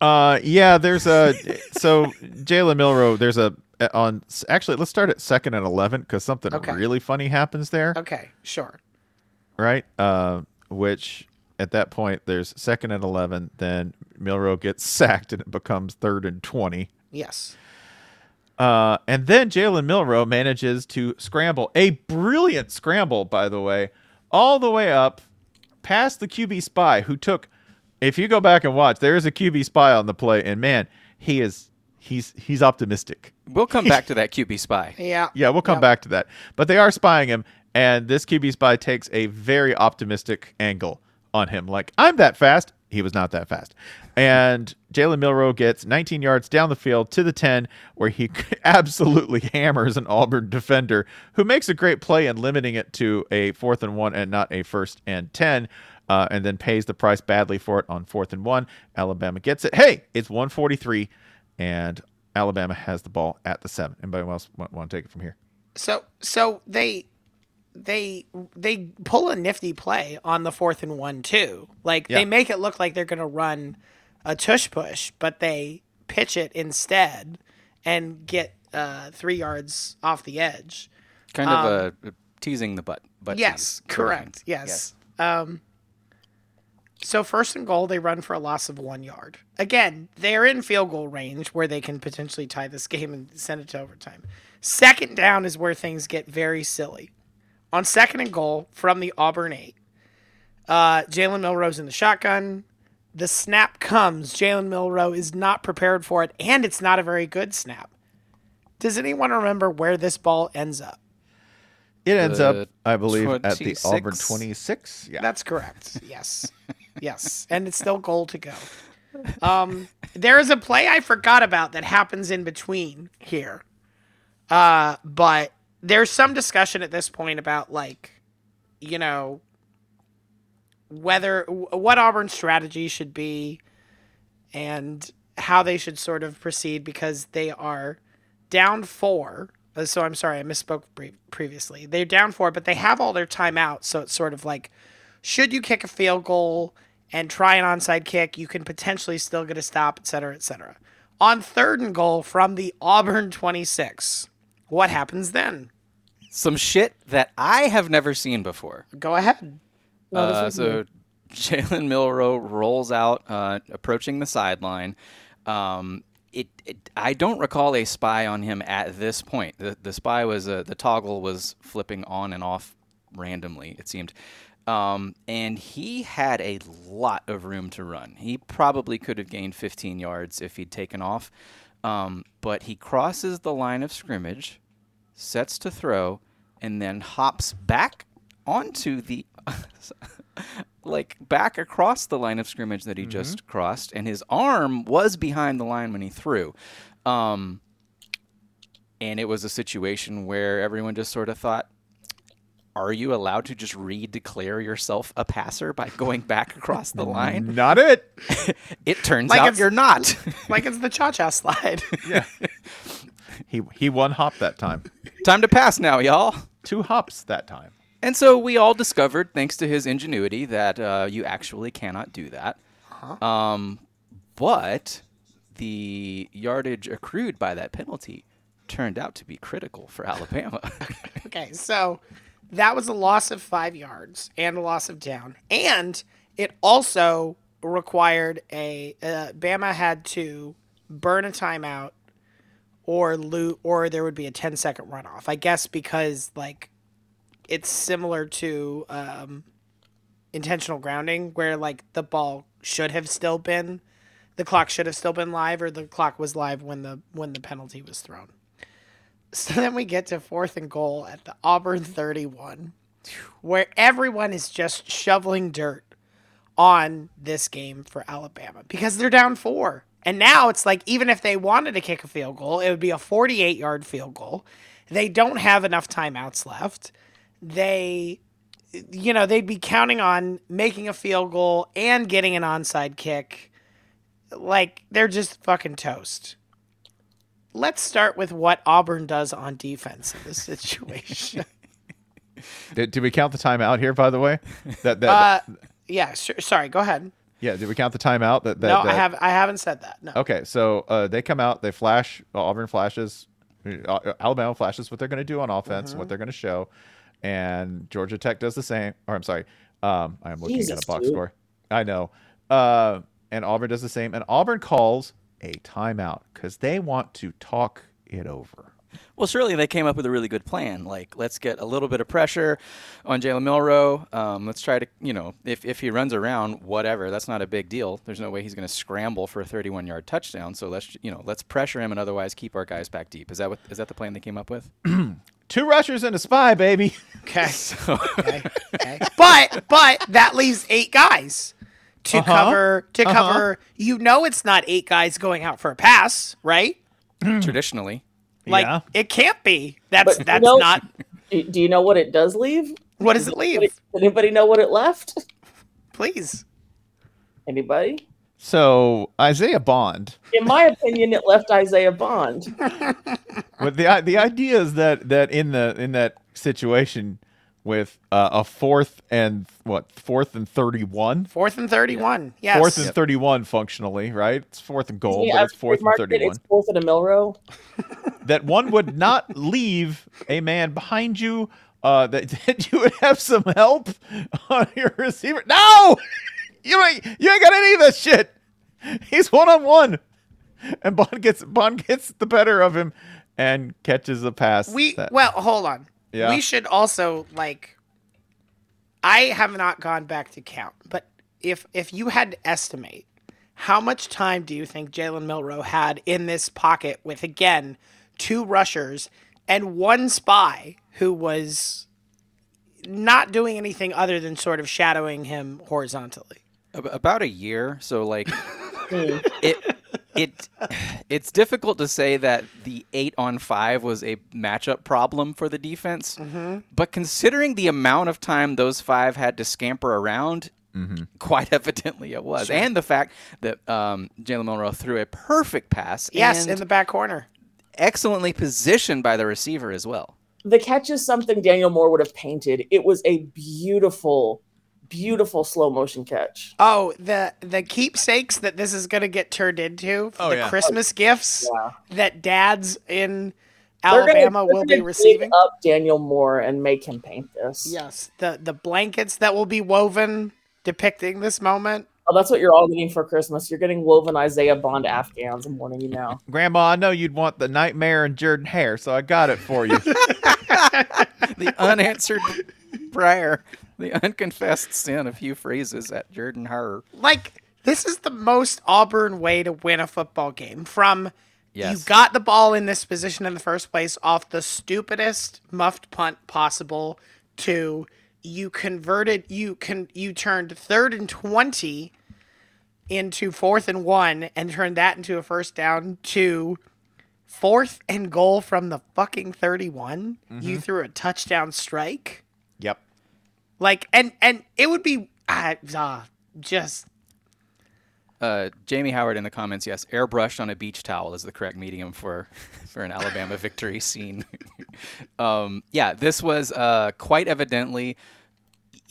Uh, yeah, there's a so Jalen Milroe. There's a on actually let's start at second and eleven because something Okay. really funny happens there, Okay, sure. right? Uh, which at that point there's second and eleven. Then Milroe gets sacked and it becomes third and twenty. Yes. Uh, and then Jalen Milroe manages to scramble a brilliant scramble, by the way, all the way up past the QB spy who took. If you go back and watch, there is a QB spy on the play, and man, he is he's he's optimistic. We'll come back to that QB spy. Yeah. Yeah, we'll come Yep. back to that. But they are spying him, and this QB spy takes a very optimistic angle on him. Like, I'm that fast. He was not that fast. And Jalen Milroe gets 19 yards down the field to the 10, where he absolutely hammers an Auburn defender who makes a great play in limiting it to a fourth and one and not a first and 10. Uh, and then pays the price badly for it on fourth and one. Alabama gets it. Hey, it's 143, and Alabama has the ball at the seven. Anybody else want, want to take it from here? So so they they they pull a nifty play on the fourth and one too. Like Yeah. they make it look like they're gonna run a tush push, but they pitch it instead and get uh, three yards off the edge. Kind of uh, teasing the butt. butt Um, yes, tease correct. thing. Yes. Um. So first and goal, they run for a loss of one yard. Again, they're in field goal range where they can potentially tie this game and send it to overtime. Second down is where things get very silly. On second and goal from the Auburn eight, uh, Jalen Milroe's in the shotgun. The snap comes. Jalen Milroe is not prepared for it, and it's not a very good snap. Does anyone remember where this ball ends up? It ends The up, I believe, at the Auburn 26. Yeah. That's correct. Yes. yes. And it's still goal to go. Um, there is a play I forgot about that happens in between here. Uh, but there's some discussion at this point about like, you know, whether what Auburn's strategy should be and how they should sort of proceed because they are down four. Uh, So I'm sorry, I misspoke pre- previously. They're down four, but they have all their time out, So it's sort of like, should you kick a field goal and try an onside kick, you can potentially still get a stop, et cetera, et cetera. On third and goal from the Auburn 26, what happens then? Some shit that I have never seen before. Go ahead. No, Uh, so Jalen Milroe rolls out, uh, approaching the sideline. Um, it, it, I don't recall a spy on him at this point. The, the spy was uh, the toggle was flipping on and off randomly. It seemed, um, and he had a lot of room to run. He probably could have gained 15 yards if he'd taken off, um, but he crosses the line of scrimmage, sets to throw, and then hops back onto the like back across the line of scrimmage that he just crossed, and his arm was behind the line when he threw. Um, and it was a situation where everyone just sort of thought, "Are you allowed to just re-declare yourself a passer by going back across the line?" Not it. It turns Like out you're not. Like it's the cha cha slide. Yeah. he he one hop that time. Time to pass now, y'all. Two hops that time. And so we all discovered, thanks to his ingenuity, that uh, you actually cannot do that. Um, but the yardage accrued by that penalty turned out to be critical for Alabama. Okay, so that was a loss of five yards and a loss of down, and it also required a uh, Bama had to burn a timeout or loot, or there would be a 10 second runoff. I guess because like it's similar to um, intentional grounding, where like the ball should have still been, the clock should have still been live, or the clock was live when the when the penalty was thrown. So then we get to fourth and goal at the Auburn 31, where everyone is just shoveling dirt on this game for Alabama because they're down four. And now it's like, even if they wanted to kick a field goal, it would be a 48 yard field goal. They don't have enough timeouts left. They you know, they'd be counting on making a field goal and getting an onside kick. Like they're just fucking toast. Let's start with what Auburn does on defense in this situation. Did, did we count the timeout here? By the way, that that uh, yeah, sure, sorry, go ahead. yeah. Did we count the timeout? That that, no, I have I haven't said that. No. Okay, so uh, they come out, they flash. Auburn flashes. uh, Alabama flashes what they're going to do on offense, Mm-hmm. what they're going to show, and Georgia Tech does the same. Or I'm sorry, um, I am looking Jesus, at a box dude. score. I know, uh, and Auburn does the same, and Auburn calls a timeout because they want to talk it over. Well, surely they came up with a really good plan. Like, let's get a little bit of pressure on Jalen Milroe. Um, let's try to, you know, if, if he runs around, whatever, that's not a big deal. There's no way he's going to scramble for a 31 yard touchdown. So let's, you know, let's pressure him and otherwise keep our guys back deep. Is that what is that the plan they came up with? Two rushers and a spy, baby. Okay. So, okay. okay. But but that leaves eight guys to Uh-huh. cover to Uh-huh. cover. You know, it's not eight guys going out for a pass, right? traditionally, Like Yeah. it can't be. That's But, you that's know- not. Do do you know what it does leave? What does it Anybody, leave? anybody know what it left? Please. Anybody? So Isaiah Bond. In my opinion, it left Isaiah Bond. But the the idea is that that in the in that situation with uh, a fourth and what fourth and thirty one. Fourth and thirty-one. Yes. Fourth and 31 functionally, right? It's fourth and goal, Yeah, but it's fourth and trademarked it, 31. It's fourth and a Milroe. That one would not leave a man behind you, uh, that, that you would have some help on your receiver. No! You ain't, you ain't got any of that shit. He's one on one. And Bond gets Bond gets the better of him and catches the pass. we that- well, hold on. Yeah. We should also like. I have not gone back to count, but if if you had to estimate, how much time do you think Jalen Milroe had in this pocket with again two rushers and one spy who was not doing anything other than sort of shadowing him horizontally? About a year. So like Hmm. it it it's difficult to say that the eight on five was a matchup problem for the defense. But considering the amount of time those five had to scamper around, quite evidently it was, and the fact that um, Jalen Monroe threw a perfect pass, Yes, and in the back corner. excellently positioned by the receiver as well. The catch is something Daniel Moore would have painted. It was a beautiful, beautiful slow motion catch. Oh, the the keepsakes that this is going to get turned into, Oh, the yeah. Christmas oh, gifts Yeah. that dads in They're gonna- Alabama they're will be receiving. up Daniel Moore and make him paint this. Yes, the the blankets that will be woven depicting this moment. Oh, that's what you're all getting for Christmas. You're getting woven Isaiah Bond Afghans. I'm warning you now. Grandma, I know you'd want the nightmare and Jordan-Hare, so I got it for you. The unanswered prayer, the unconfessed sin of Hugh Freeze's at Jordan-Hare. Like this is the most Auburn way to win a football game. From Yes. you got the ball in this position in the first place off the stupidest muffed punt possible to you converted you can you turned third and 20 into fourth and 1 and turned that into a first down to fourth and goal from the fucking 31 you mm-hmm. threw a touchdown strike. Like and and it would be uh, uh, just Uh, Jamie Howard in the comments, yes, airbrushed on a beach towel is the correct medium for for an Alabama victory scene. um, yeah, this was uh, quite evidently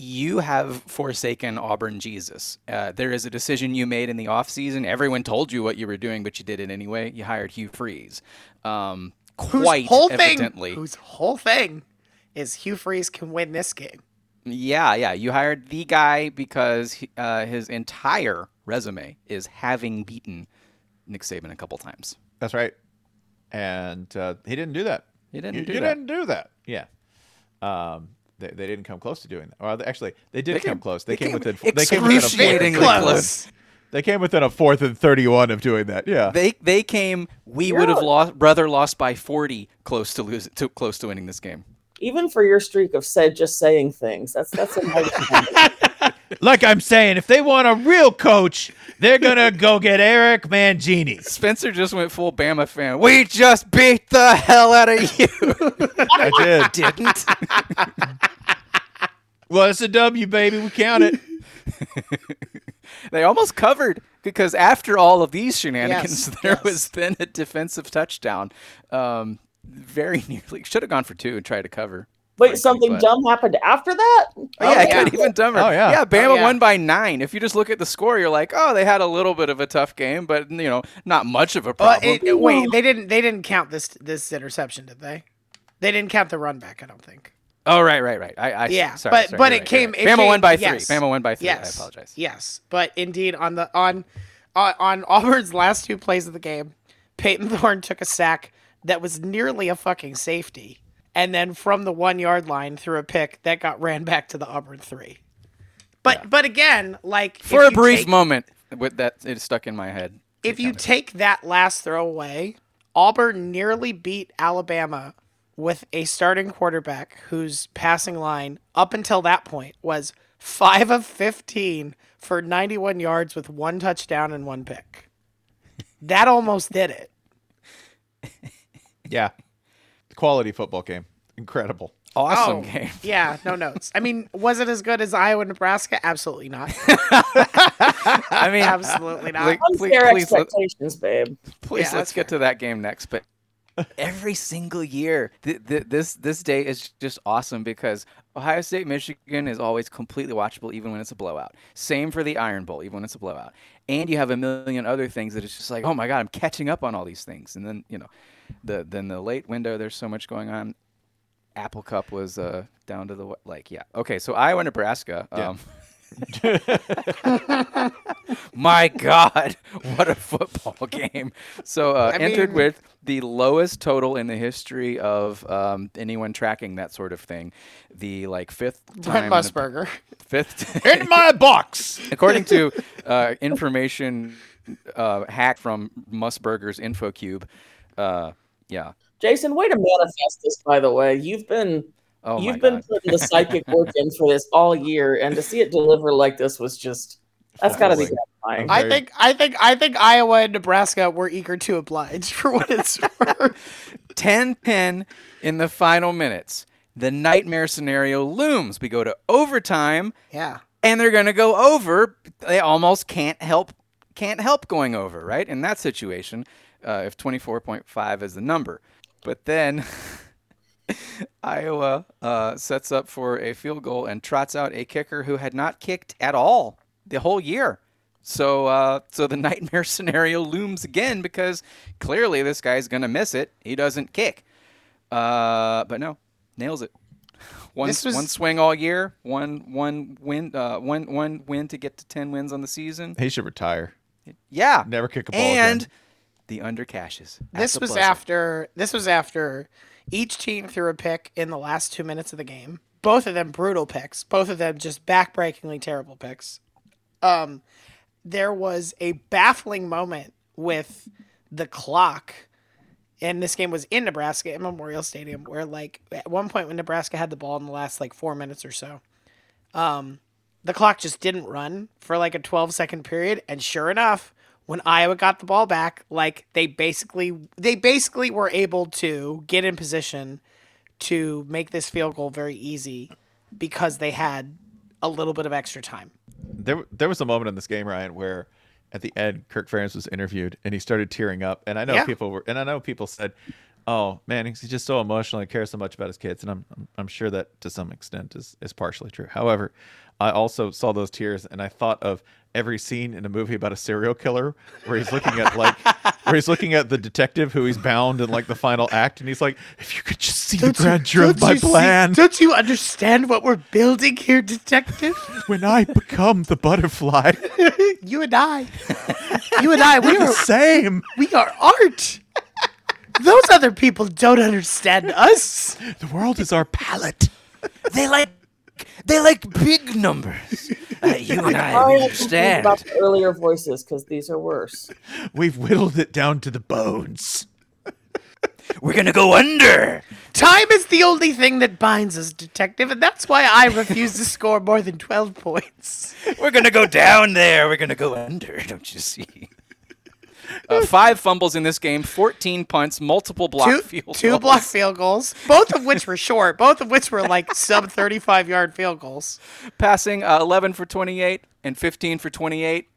you have forsaken Auburn Jesus. Uh, there is a decision you made in the offseason. Everyone told you what you were doing, but you did it anyway. You hired Hugh Freeze. Um, whose quite whole evidently. thing whose whole thing is Hugh Freeze can win this game. Yeah, yeah. You hired the guy because he, uh, his entire resume is having beaten Nick Saban a couple times. That's right. And uh, he didn't do that. He didn't you, do you that. didn't do that. Yeah. Um, they, they didn't come close to doing that. Well, they- actually, they did They come came- close. They, they came, came within. They came within fourth. close. They came within a fourth and thirty-one of doing that. Yeah. They they came. We would have lost. Brother lost by forty, close to lose, to close to winning this game. Even for your streak of said just saying things, that's that's a nice like I'm saying, if they want a real coach, they're gonna go get Eric Mangini. Spencer just went full Bama fan. We just beat the hell out of you. I did. Didn't. Well, it's a W, baby. We count it. They almost covered because after all of these shenanigans, Yes, there yes. was then a defensive touchdown. Um, very nearly should have gone for two and tried to cover. Wait, frankly, something but- dumb happened after that? Oh, yeah, it yeah. got even dumber. Oh, yeah. yeah. Bama Oh, yeah. won by nine. If you just look at the score, you're like, oh, they had a little bit of a tough game, but you know, not much of a problem. it- it- wait, they didn't. They didn't count this this interception, did they? They didn't count the run back. I don't think. oh, right, right, right. I, I Yeah, sorry, but sorry, but you're it right, came. you're It. Bama came, won by yes. three. Bama won by three. Yes. I apologize. Yes, but indeed on the on on, on Auburn's last two plays of the game, Payton Thorne took a sack that was nearly a fucking safety, and then from the one yard line threw a pick that got ran back to the Auburn three. But but again, like For a brief take- moment, with that, it stuck in my head. if you take that last throw away, Auburn nearly beat Alabama with a starting quarterback whose passing line up until that point was 5 of 15 for 91 yards with one touchdown and one pick. That almost did it. Yeah. Quality football game. Incredible. Awesome oh, game. Yeah, no notes. I mean, was it as good as Iowa Nebraska? Absolutely not. I mean, Absolutely not. Like, please, Unfair please, let- expectations, babe. Please, Yeah, let's that's get to that game next. But every single year, th- th- this this day is just awesome because Ohio State Michigan is always completely watchable, even when it's a blowout. Same for the Iron Bowl, even when it's a blowout. And you have a million other things that it's just like, oh my god, I'm catching up on all these things. And then you know, the then the late window, there's so much going on. Apple Cup was uh, down to the like, yeah. Okay, so Iowa, Nebraska. Yeah. Um, My God, what a football game! So uh, I entered mean- with the lowest total in the history of um, anyone tracking that sort of thing. The like fifth Brent time, in the- Musburger. fifth, In my box. according to uh, information uh, hacked from Musburger's InfoCube. Uh, yeah. Jason, way to manifest this, by the way. You've been Oh you've been God. putting the psychic work in for this all year, and to see it deliver like this was just that's got to be Fulfilling. gratifying. I think I think I think Iowa and Nebraska were eager to oblige for what it's worth. 10-10 in the final minutes. The nightmare scenario looms. We go to overtime. yeah. and they're going to go over. They almost can't help can't help going over, right? In that situation, uh, if 24.5 is the number. But then Iowa uh, sets up for a field goal and trots out a kicker who had not kicked at all the whole year. So, uh, so the nightmare scenario looms again because clearly this guy's going to miss it. He doesn't kick. Uh, but no, nails it. One, was- one swing all year, one one win, uh, one one win to get to ten wins on the season. He should retire. Yeah, Never kick a ball and again. The under cashes. at This was buzzer. after this was after each team threw a pick in the last two minutes of the game. Both of them brutal picks. Both of them just backbreakingly terrible picks. Um, there was a baffling moment with the clock, and this game was in Nebraska at Memorial Stadium, where like at one point when Nebraska had the ball in the last like four minutes or so, um, the clock just didn't run for like a 12 second period, and sure enough, when Iowa got the ball back, like they basically they basically were able to get in position to make this field goal very easy because they had a little bit of extra time. There, there was a moment in this game, Ryan, where at the end, Kirk Ferentz was interviewed and he started tearing up. And I know Yeah. people were, and I know people said, "Oh man, he's just so emotional and cares so much about his kids." And I'm, I'm, I'm sure that to some extent is is partially true. However, I also saw those tears and I thought of every scene in a movie about a serial killer where he's looking at like where he's looking at the detective who he's bound in like the final act, and he's like, "If you could just see the grandeur of my plan." don't you understand what we're building here, detective? when I become the butterfly, you and I, you and I, we are the same. we are art. Those other people don't understand us. The world is our palette. They like they like big numbers. Uh, you and I Oh, we yeah, complain understand. about the earlier voices because these are worse. We've whittled it down to the bones. We're gonna go under. Time is the only thing that binds us, detective, and that's why I refuse to score more than 12 points. We're gonna go down there. We're gonna go under. Don't you see? Uh, five fumbles in this game, 14 punts, multiple block two, field two goals. block field goals, both of which were short, both of which were like sub 35 yard field goals. Passing uh, 11 for 28 and 15 for 28.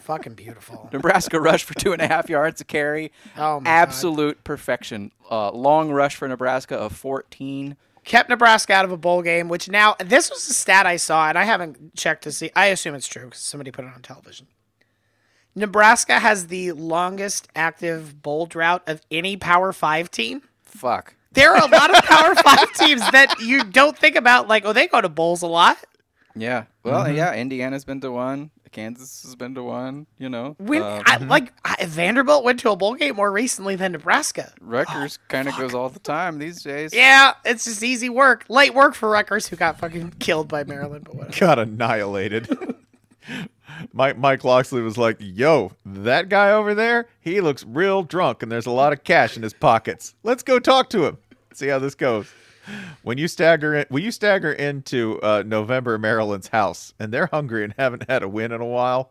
Fucking beautiful. Nebraska rush for two and a half yards a carry. Oh my God. Absolute perfection. Uh, long rush for Nebraska of 14. kept Nebraska out of a bowl game, which now this was a stat I saw, and I haven't checked to see. I assume it's true because somebody put it on television. Nebraska has the longest active bowl drought of any Power Five team. Fuck. There are a lot of Power Five teams that you don't think about, like, oh, they go to bowls a lot. Yeah. Well, Mm-hmm. yeah. Indiana's been to one. Kansas has been to one. You know. When Um, I, like I, Vanderbilt went to a bowl game more recently than Nebraska. Rutgers kind of goes all the time these days. Yeah, it's just easy work, light work for Rutgers, who got fucking killed by Maryland, but whatever. Got annihilated. Mike Mike Locksley was like, "Yo, that guy over there, he looks real drunk, and there's a lot of cash in his pockets. Let's go talk to him. See how this goes." When you stagger in, when you stagger into uh, November Maryland's house, and they're hungry and haven't had a win in a while,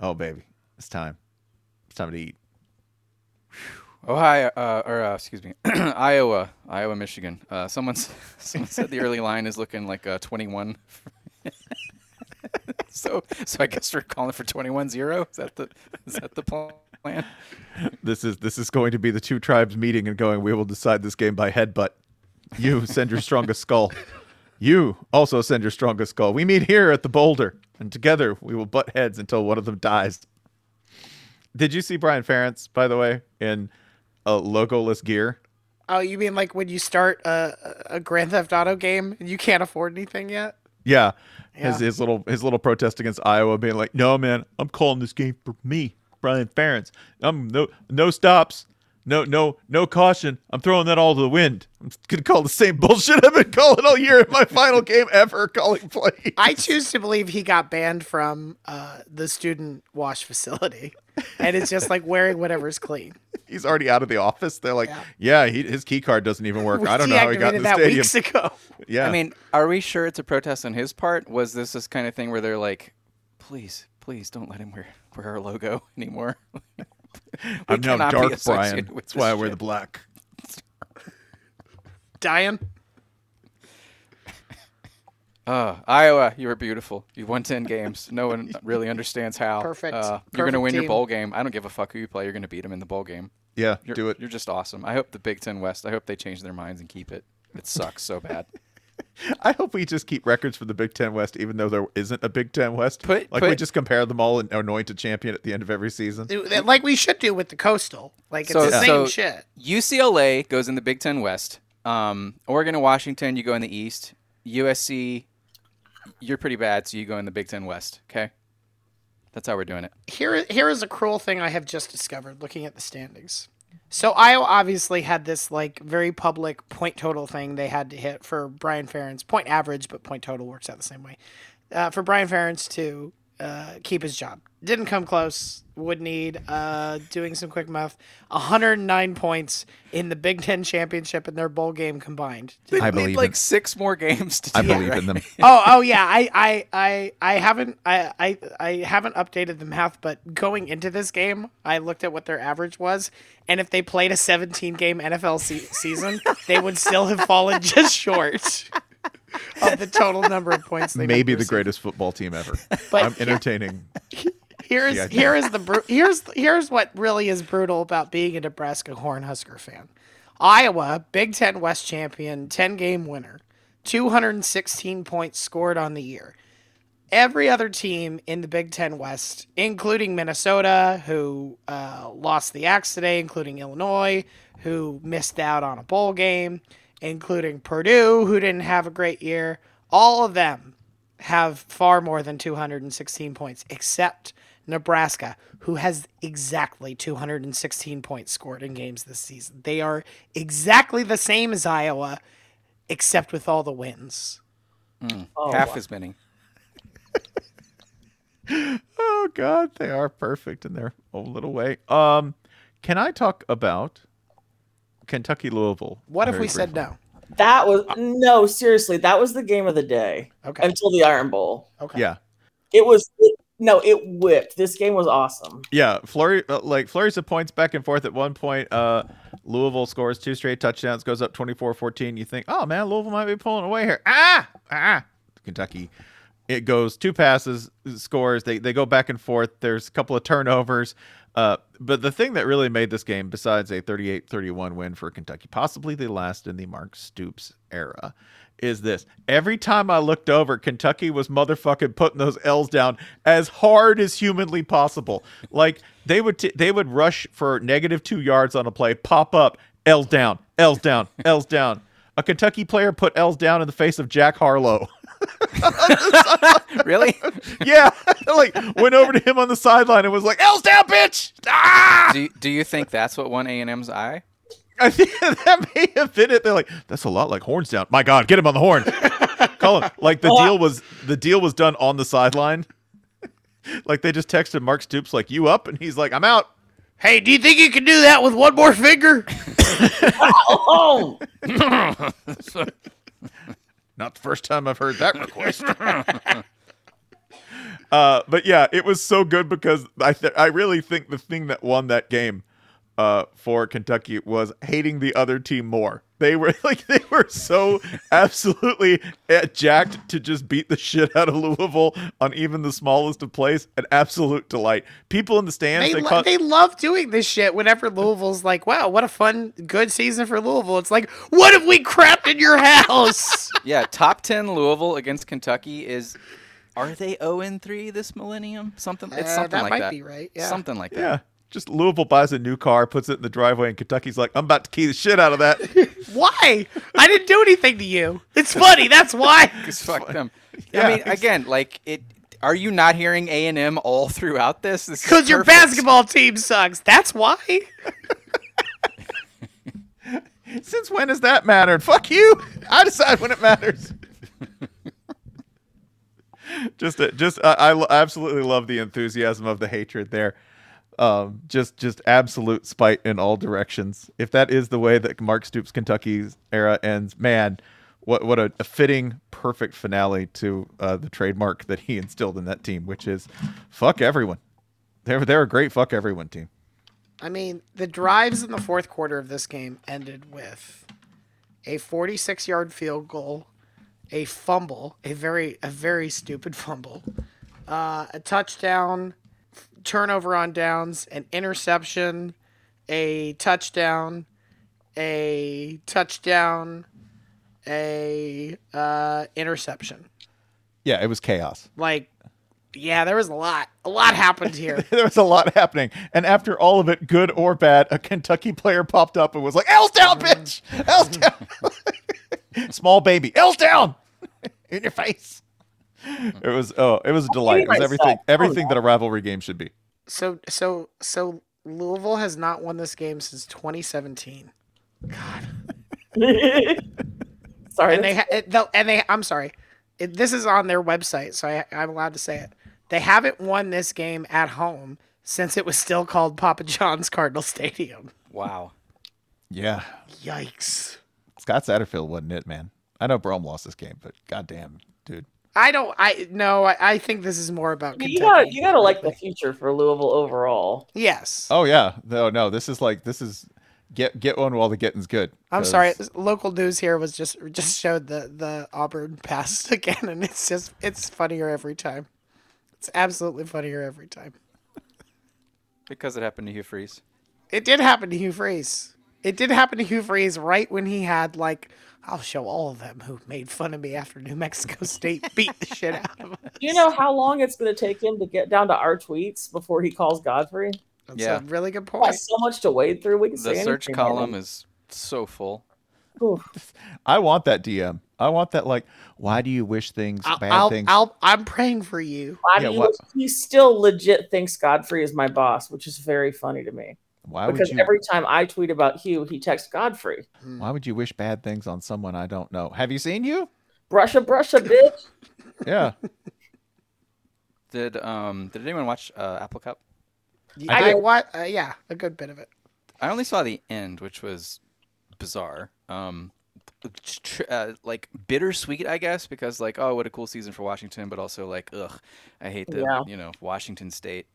oh baby, it's time. It's time to eat. Ohio, uh, or uh, excuse me, Iowa, Iowa, Michigan. Uh, someone's, someone said the early line is looking like a 21. so, so I guess we're calling for 21-0. Is that the is that the plan? This is this is going to be the two tribes meeting and going. We will decide this game by headbutt. You send your strongest skull. You also send your strongest skull. We meet here at the boulder, and together we will butt heads until one of them dies. Did you see Brian Ferentz, by the way, in a logoless gear? Oh, you mean like when you start a, a Grand Theft Auto game and you can't afford anything yet? Yeah. His his little his little protest against Iowa being like, No man, I'm calling this game for me, Brian Ferentz. I'm no no stops. No no no caution. I'm throwing that all to the wind. I'm gonna call the same bullshit I've been calling all year in my final game ever calling play. I choose to believe he got banned from uh, the student wash facility, and it's just like wearing whatever's clean. He's already out of the office. They're like, Yeah. Yeah, he, his key card doesn't even work. We I don't know how he got in the that stadium. weeks ago. Yeah. I mean, are we sure it's a protest on his part? Was this this kind of thing where they're like, please, please don't let him wear wear our logo anymore? We I'm now cannot be dark Brian. That's this why I wear shit. the black. Diane, Oh, Iowa, you were beautiful. You won 10 games. No one really understands how. Perfect. Uh, you're going to Perfect win your bowl game. I don't give a fuck who you play. You're going to beat them in the bowl game. Yeah, You're, do it. You're just awesome. I hope the Big Ten West, I hope they change their minds and keep it. It sucks so bad. I hope we just keep records for the Big Ten West, even though there isn't a Big Ten West. Put- like we just compare them all and anoint a champion at the end of every season. like we should do with the coastal. Like it's So- the same so- shit. UCLA goes in the Big Ten West. Um, Oregon and Washington, you go in the East. USC, you're pretty bad, so you go in the Big Ten West. Okay, that's how we're doing it. Here, here is a cruel thing I have just discovered looking at the standings. So Iowa obviously had this like very public point total thing they had to hit for Brian Ferentz. Point average, but point total works out the same way. Uh, for Brian Ferentz to uh, keep his job. Didn't come close. Would need, uh, doing some quick math, 109 points in the Big Ten championship and their bowl game combined. They I need believe like in- six more games to I it, believe right? in them. oh, oh yeah. I, I, I, I haven't, I, I, I haven't updated the math, but going into this game, I looked at what their average was, and if they played a 17 game NFL se- season, they would still have fallen just short of the total number of points. They Maybe the greatest football team ever. But I'm entertaining. Here's Yeah. here is the bru- here's here's what really is brutal about being a Nebraska Cornhusker fan. Iowa, Big Ten West champion, ten game winner, 216 points scored on the year. Every other team in the Big Ten West, including Minnesota, who uh, lost the axe today, including Illinois, who missed out on a bowl game, including Purdue, who didn't have a great year, all of them have far more than 216 points, except Nebraska, who has exactly 216 points scored in games this season. They are exactly the same as Iowa, except with all the wins. Oh, Half wow. as many. Oh God, they are perfect in their own little way. Um, can I talk about Kentucky Louisville? What if we said briefly? no? That was no, seriously, that was the game of the day Okay. until the Iron Bowl. Okay. Yeah, It was it, No, it whipped. This game was awesome. Yeah, flurry uh, like flurries of points back and forth. At one point, uh, Louisville scores two straight touchdowns, goes up 24-14. You think, oh man, Louisville might be pulling away here. Ah, ah, Kentucky. It goes two passes, scores. They they go back and forth. There's a couple of turnovers. Uh, but the thing that really made this game, besides a 38-31 win for Kentucky, possibly the last in the Mark Stoops era, is this. Every time I looked over, Kentucky was motherfucking putting those L's down as hard as humanly possible. Like they would t- they would rush for negative two yards on a play, pop up, L's down, L's down, L's down. A Kentucky player put L's down in the face of Jack Harlow. really? yeah, like went over to him on the sideline and was like, "L's down, bitch!" Ah! do, you, do you think that's what won A&M's eye? I think that may have been it. They're like, "That's a lot like horns down." My God, get him on the horn. Call him. Like the Oh, I- deal was the deal was done on the sideline. like they just texted Mark Stoops like, "You up?" and he's like, "I'm out." Hey, do you think you can do that with one more finger? Oh, Not the first time I've heard that request. uh, but yeah, it was so good because I th- I really think the thing that won that game uh, for Kentucky was hating the other team more. They were like they were so absolutely uh, jacked to just beat the shit out of Louisville on even the smallest of plays. An absolute delight. People in the stands They, they, lo- caught, they love doing this shit whenever Louisville's like, wow, what a fun, good season for Louisville. It's like, what have we crapped in your house? Yeah, top 10 Louisville against Kentucky is are they 0 and 3 this millennium? Something it's Uh, that like might that. be right, yeah. Something like that. yeah. Just Louisville buys a new car, puts it in the driveway, and Kentucky's like, "I'm about to key the shit out of that." why? I didn't do anything to you. It's funny. That's why. Cuz fuck them. Yeah, I mean, again, like it are you not hearing A&M all throughout this? This Because your basketball team sucks. That's why. Since when has that mattered? Fuck you. I decide when it matters. just, uh, just, uh, I lo- absolutely love the enthusiasm of the hatred there. Um, just, just absolute spite in all directions. If that is the way that Mark Stoops Kentucky's era ends, man, what, what a, a fitting, perfect finale to uh, the trademark that he instilled in that team, which is fuck everyone. They're, they're a great fuck everyone team. I mean, the drives in the fourth quarter of this game ended with a 46 yard field goal, a fumble, a very a very stupid fumble, uh, a touchdown, turnover on downs, an interception, a touchdown, a touchdown, a uh, interception. Yeah, it was chaos. Like, yeah, there was a lot. A lot happened here. there was a lot happening. And after all of it, good or bad, a Kentucky player popped up and was like, L's down, bitch! L's down! Small baby, L's down! In your face. It was oh, it was a delight. It was everything oh, everything that a rivalry game should be. So so so Louisville has not won this game since 2017. God. sorry. And they it, they'll- and they I'm sorry. It, this is on their website, so I, I'm allowed to say it. They haven't won this game at home since it was still called Papa John's Cardinal Stadium. Wow. Yeah. Yikes. Scott Satterfield wasn't it, man. I know Brohm lost this game, but goddamn, dude. I don't I no, I, I think this is more about you gotta you gotta like the future for Louisville overall. Yes. Oh yeah. No, no, this is like this is get get one while the getting's good. I'm 'cause- sorry. Local news here was just just showed the the Auburn pass again, and it's just it's funnier every time. It's absolutely funnier every time. Because it happened to Hugh Freeze. It did happen to Hugh Freeze. It did happen to Hugh Freeze right when he had like, I'll show all of them who made fun of me after New Mexico State beat the shit out of us. Do you know how long it's gonna take him to get down to our tweets before he calls Godfrey? That's Yeah. a really good Got point. so much to wade through. We can The say search column man. is so full. Oof. I want that DM. I want that like, why do you wish things I'll, bad I'll, things? I'll, I'm praying for you. Why Yeah, do you what- he still legit thinks Godfrey is my boss, which is very funny to me. Why would Because you every time I tweet about Hugh, he texts Godfrey. why would you wish bad things on someone I don't know? Have you seen you? Brush a brush a bitch. Yeah. Did um did anyone watch uh, Apple Cup? I, did. what? Uh, yeah, a good bit of it. I only saw the end, which was bizarre. Um, tr- uh, like bittersweet, I guess, because like, oh, what a cool season for Washington, but also like, ugh, I hate that Yeah. you know Washington State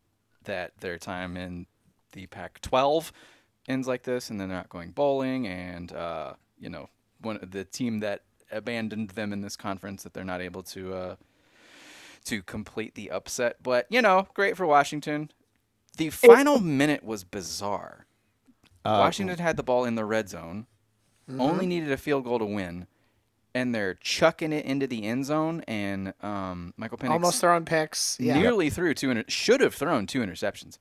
that their time in the Pac-12 ends like this, and then they're not going bowling, and uh, you know, one the team that abandoned them in this conference that they're not able to uh, to complete the upset. But you know, great for Washington. The final minute was bizarre. Uh, Washington had the ball in the red zone, only needed a field goal to win, and they're chucking it into the end zone. And um, Michael Penix Almost throwing picks. Yeah. nearly threw two. Inter- should have thrown two interceptions.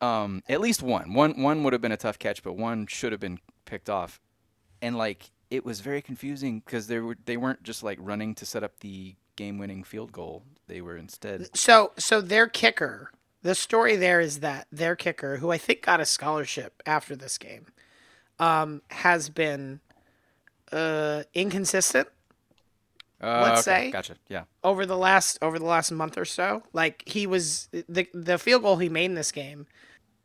Um, at least one. One one would have been a tough catch, but one should have been picked off. And like it was very confusing because they were they weren't just like running to set up the game-winning field goal. They were instead. So so their kicker, the story there is that their kicker, who I think got a scholarship after this game, um, has been uh inconsistent Uh, Let's okay, say- Gotcha. Yeah. over the last over the last month or so. Like he was the the field goal he made in this game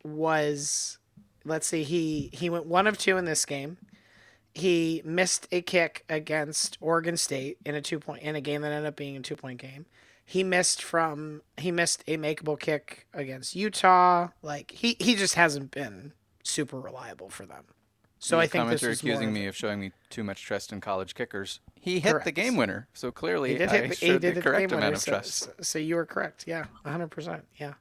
was let's see, he he went one of two in this game. He missed a kick against Oregon State in a two point in a game that ended up being a two point game. He missed from he missed a makeable kick against Utah. Like he he just hasn't been super reliable for them. So The I think this is accusing of- me of showing me too much trust in college kickers. He hit the game winner, so clearly He did hit. The, he did the correct the amount winner, of so, trust. so- you were correct. Yeah, hundred percent. Yeah.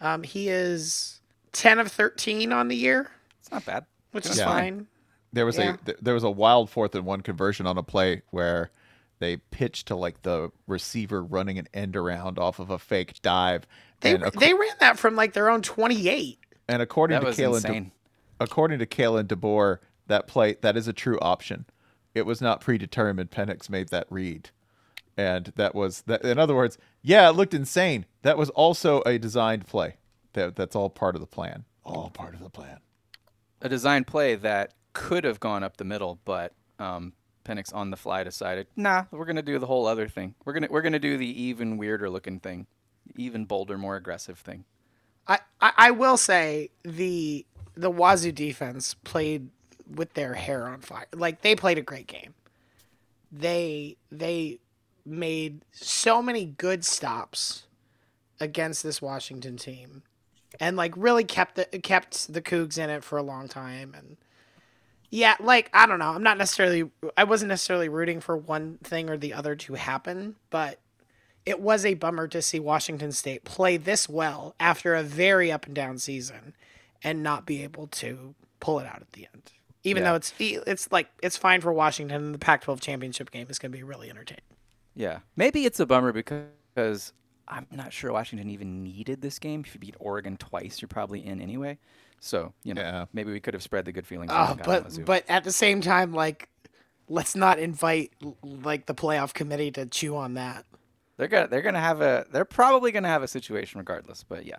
Um, he is ten of thirteen on the year, It's not bad. which is Yeah. fine. There was Yeah. a th- there was a wild fourth and one conversion on a play where they pitched to like the receiver running an end around off of a fake dive, They ac- they ran that from like their own twenty eight. and according That to was Kalen, De- according to Kalen DeBoer, that play that is a true option. It was not predetermined. Penix made that read, and that was that. In other words, yeah, it looked insane. That was also a designed play. That that's all part of the plan. All part of the plan. a design play that could have gone up the middle, but um, Penix on the fly decided, nah, we're gonna do the whole other thing. We're gonna we're gonna do the even weirder looking thing, even bolder, more aggressive thing. I, I I will say the the Wazoo defense played with their hair on fire. Like they played a great game. They they made so many good stops against this Washington team, and like really kept the kept the Cougs in it for a long time. And yeah, like I don't know, I'm not necessarily I wasn't necessarily rooting for one thing or the other to happen, but it was a bummer to see Washington State play this well after a very up and down season and not be able to pull it out at the end. Even Yeah. though it's it's like it's fine for Washington and the Pac-12 championship game is going to be really entertaining. Yeah, maybe it's a bummer because I'm not sure Washington even needed this game. If you beat Oregon twice, you're probably in anyway. So you know, Yeah. maybe we could have spread the good feelings. Oh, but but at the same time like let's not invite like the playoff committee to chew on that. They're gonna they're gonna have a they're probably gonna have a situation regardless. But yeah,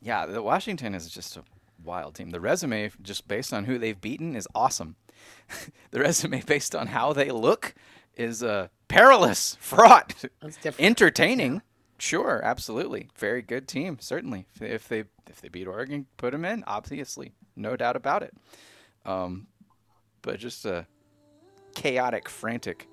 yeah, the Washington is just a wild team. The resume, just based on who they've beaten, is awesome. the resume based on how they look is uh, perilous, fraught, That's different. Entertaining. Sure, absolutely, very good team. Certainly, if they if they, beat Oregon, put them in. Obviously, no doubt about it. Um, but just a chaotic, frantic,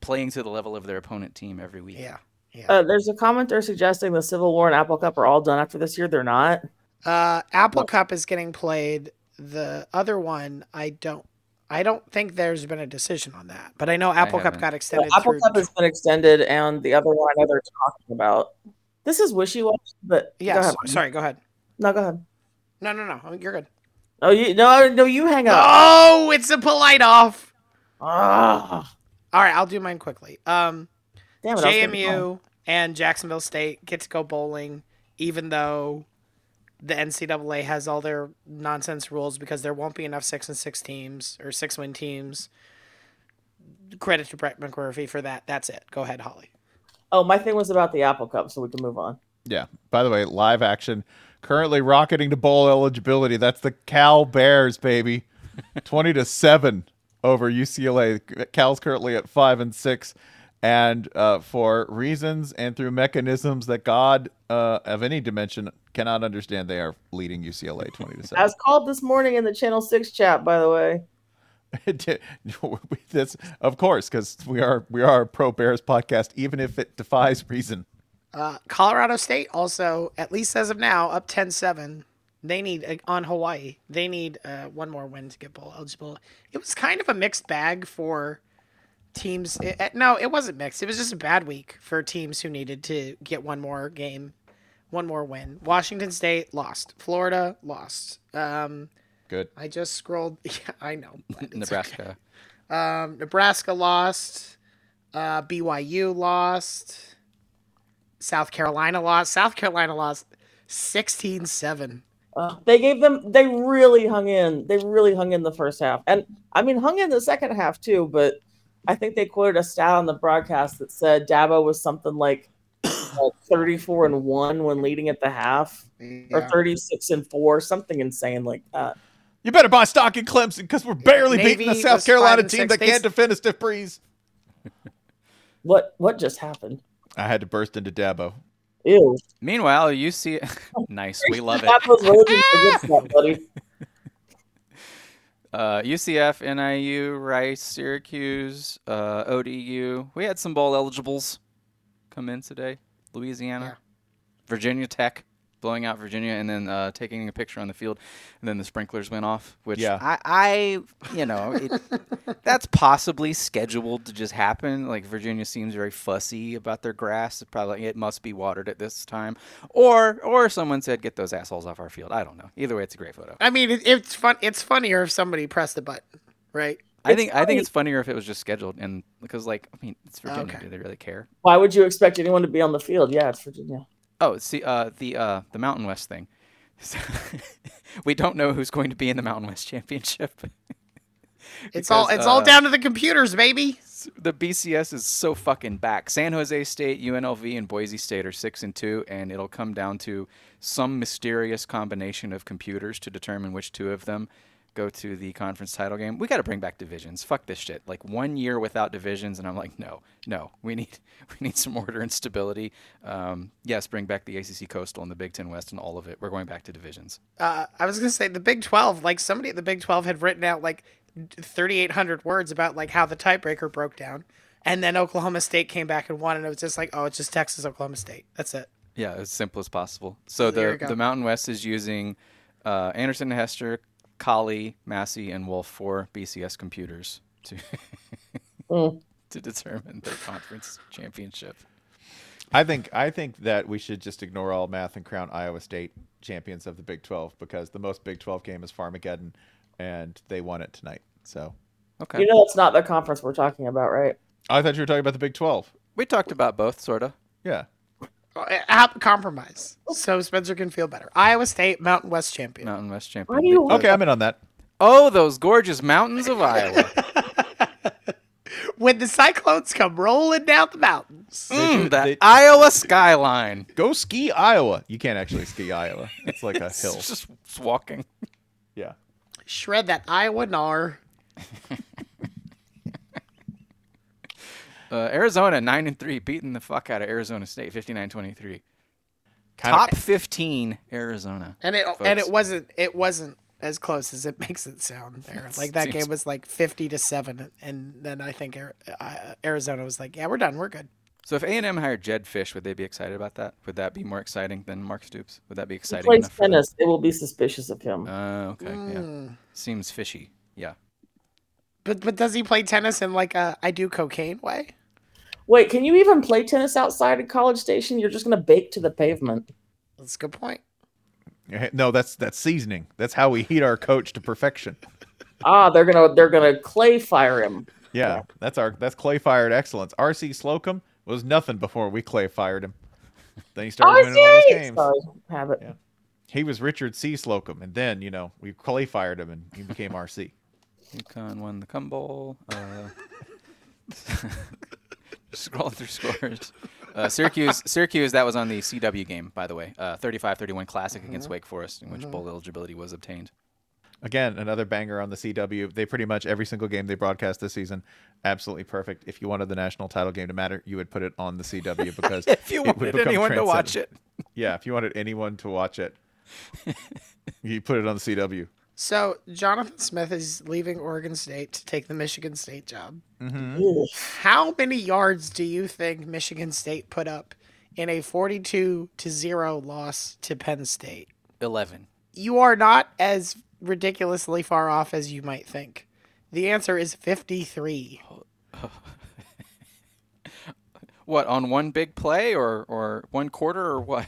playing to the level of their opponent team every week. yeah. Yeah. Uh, there's a commenter suggesting the Civil War and Apple Cup are all done after this year. They're not. Uh, Apple Cup is getting played. The other one, I don't, I don't think there's been a decision on that. But I know Apple Cup got The extended. Apple Cup has been extended, and the other one I know they're talking about. This is wishy washy, but yeah. Go ahead. sorry. Go ahead. No, go ahead. No, no, no. You're good. Oh, you no, no, you hang up. Oh, it's a polite off. Ah, All right, I'll do mine quickly. Um, damn it! I was gonna be fine. JMU and Jacksonville State get to go bowling, even though the NCAA has all their nonsense rules because there won't be enough six and six teams or six win teams. Credit to Brett McMurphy for that. That's it. Go ahead, Holly. Oh, my thing was about the Apple Cup, so we can move on. Yeah. By the way, live action currently rocketing to bowl eligibility. That's the Cal Bears, baby. 20 to 7 over UCLA. Cal's currently at 5 and 6 and uh, for reasons and through mechanisms that God uh, of any dimension cannot understand, they are leading UCLA 20 to 7. As called this morning in the Channel Six chat, by the way. That's of course because we are we are a pro Bears podcast, even if it defies reason. Uh, Colorado State also, at least as of now, up 10-7. They need uh, on Hawaii. They need uh, one more win to get bowl eligible. It was kind of a mixed bag for teams. It, it- no, it wasn't mixed. It was just a bad week for teams who needed to get one more game, one more win. Washington State lost. Florida lost. Um, Good. I just scrolled. Yeah, I know. but it's Nebraska. Um, Nebraska lost. Uh, BYU lost. South Carolina lost. South Carolina lost 16 7. Uh, they gave them. They really hung in. They really hung in the first half, and I mean hung in the second half too. But I think they quoted a stat on the broadcast that said Dabo was something like uh, thirty-four and one when leading at the half, or thirty-six and four, something insane like that. You better buy stock in Clemson because we're barely Navy beating the South Carolina team six. that They can't s- defend a stiff breeze. What what just happened? I had to burst into Dabo. Ew. Meanwhile, you see, nice, we love it. Dabo's religion forgets that, buddy. Uh, UCF, NIU, Rice, Syracuse, uh, ODU. We had some bowl eligibles come in today. Louisiana, Virginia Tech, blowing out Virginia, and then uh, taking a picture on the field, and then the sprinklers went off. Which Yeah. I, I you know, it, that's possibly scheduled to just happen. Like Virginia seems very fussy about their grass. It probably it must be watered at this time, or or someone said get those assholes off our field. I don't know. Either way, it's a great photo. I mean, it, it's fun. It's funnier if somebody pressed the button, right? I think I think it's funnier if it was just scheduled and because like I mean it's Virginia. Okay. Do they really care? Why would you expect anyone to be on the field? Yeah, it's Virginia. Oh, see, uh, the uh, the Mountain West thing. we don't know who's going to be in the Mountain West Championship. It's all Because, it's all uh, down to the computers, baby. the BCS is so fucking back. San Jose State, UNLV, and Boise State are six and two, and it'll come down to some mysterious combination of computers to determine which two of them go to the conference title game. We got to bring back divisions. Fuck this shit. Like one year without divisions, and I'm like, no, no. We need we need some order and stability. Um, yes, bring back the ACC Coastal and the Big Ten West and all of it. We're going back to divisions. Uh, I was gonna say the Big Twelve. Like somebody at the Big Twelve had written out like 3,800 words about like how the tiebreaker broke down, and then Oklahoma State came back and won, and it was just like, oh, it's just Texas, Oklahoma State. That's it. Yeah, as simple as possible. So There the the Mountain West is using uh, Anderson, and Hester, Colley, Massey, and Wolfe for BCS computers to Mm. to determine their conference championship. I think I think that we should just ignore all math and crown Iowa State champions of the Big 12 because the most Big 12 game is Farmageddon, and they won it tonight. So Okay, You know, it's not the conference we're talking about, right? I thought you were talking about the Big 12. we talked about both, sorta. Yeah. Uh, app- compromise, so Spencer can feel better. Iowa State Mountain West champion. Mountain West Why champion. do you Okay, I'm in on that. Oh, those gorgeous mountains of Iowa. When the Cyclones come rolling down the mountains. Mm, that they- Iowa skyline. Go ski Iowa. You can't actually ski Iowa. It's like a hill. It's just it's walking. Yeah. Shred that Iowa gnar. Uh, Arizona nine and three, beating the fuck out of Arizona State, 59-23. Kind Top of, fifteen, Arizona. And it and it wasn't it wasn't as close as it makes it sound there. Like that Seems- game was like 50 to 7 and then I think uh, Arizona was like, "Yeah, we're done. We're good." So if A and M hired Jedd Fisch, would they be excited about that? Would that be more exciting than Mark Stoops? Would that be exciting? He exciting plays enough? tennis. They will be suspicious of him. Uh, okay, yeah. Mm. Seems fishy. Yeah. But but does he play tennis in like a I do cocaine way? Wait, can you even play tennis outside of College Station? You're just going to bake to the pavement. That's a good point. no, that's that's seasoning. That's how we heat our coach to perfection. Ah, they're gonna they're gonna clay fire him. Yeah, that's our that's clay fired excellence. RC Slocum was nothing before we clay fired him. Then he started winning all those RC! games. Sorry, habit. Yeah. He was Richard C. Slocum, and then you know we clay fired him, and he became RC. UConn won the Cum Bowl. Uh, scroll through scores. Uh, Syracuse, Syracuse, that was on the CW game, by the way. Uh, 35-31 classic against Wake Forest, in which bowl eligibility was obtained. Again, another banger on the CW. They pretty much every single game they broadcast this season, absolutely perfect. If you wanted the national title game to matter, you would put it on the CW because If you wanted anyone to watch it. Yeah, if you wanted anyone to watch it, you put it on the CW. So Jonathan Smith is leaving Oregon State to take the Michigan State job. hmm How many yards do you think Michigan State put up in a 42 to 0 loss to Penn State? 11. You are not as ridiculously far off as you might think. The answer is 53. What, on one big play or, or one quarter or what?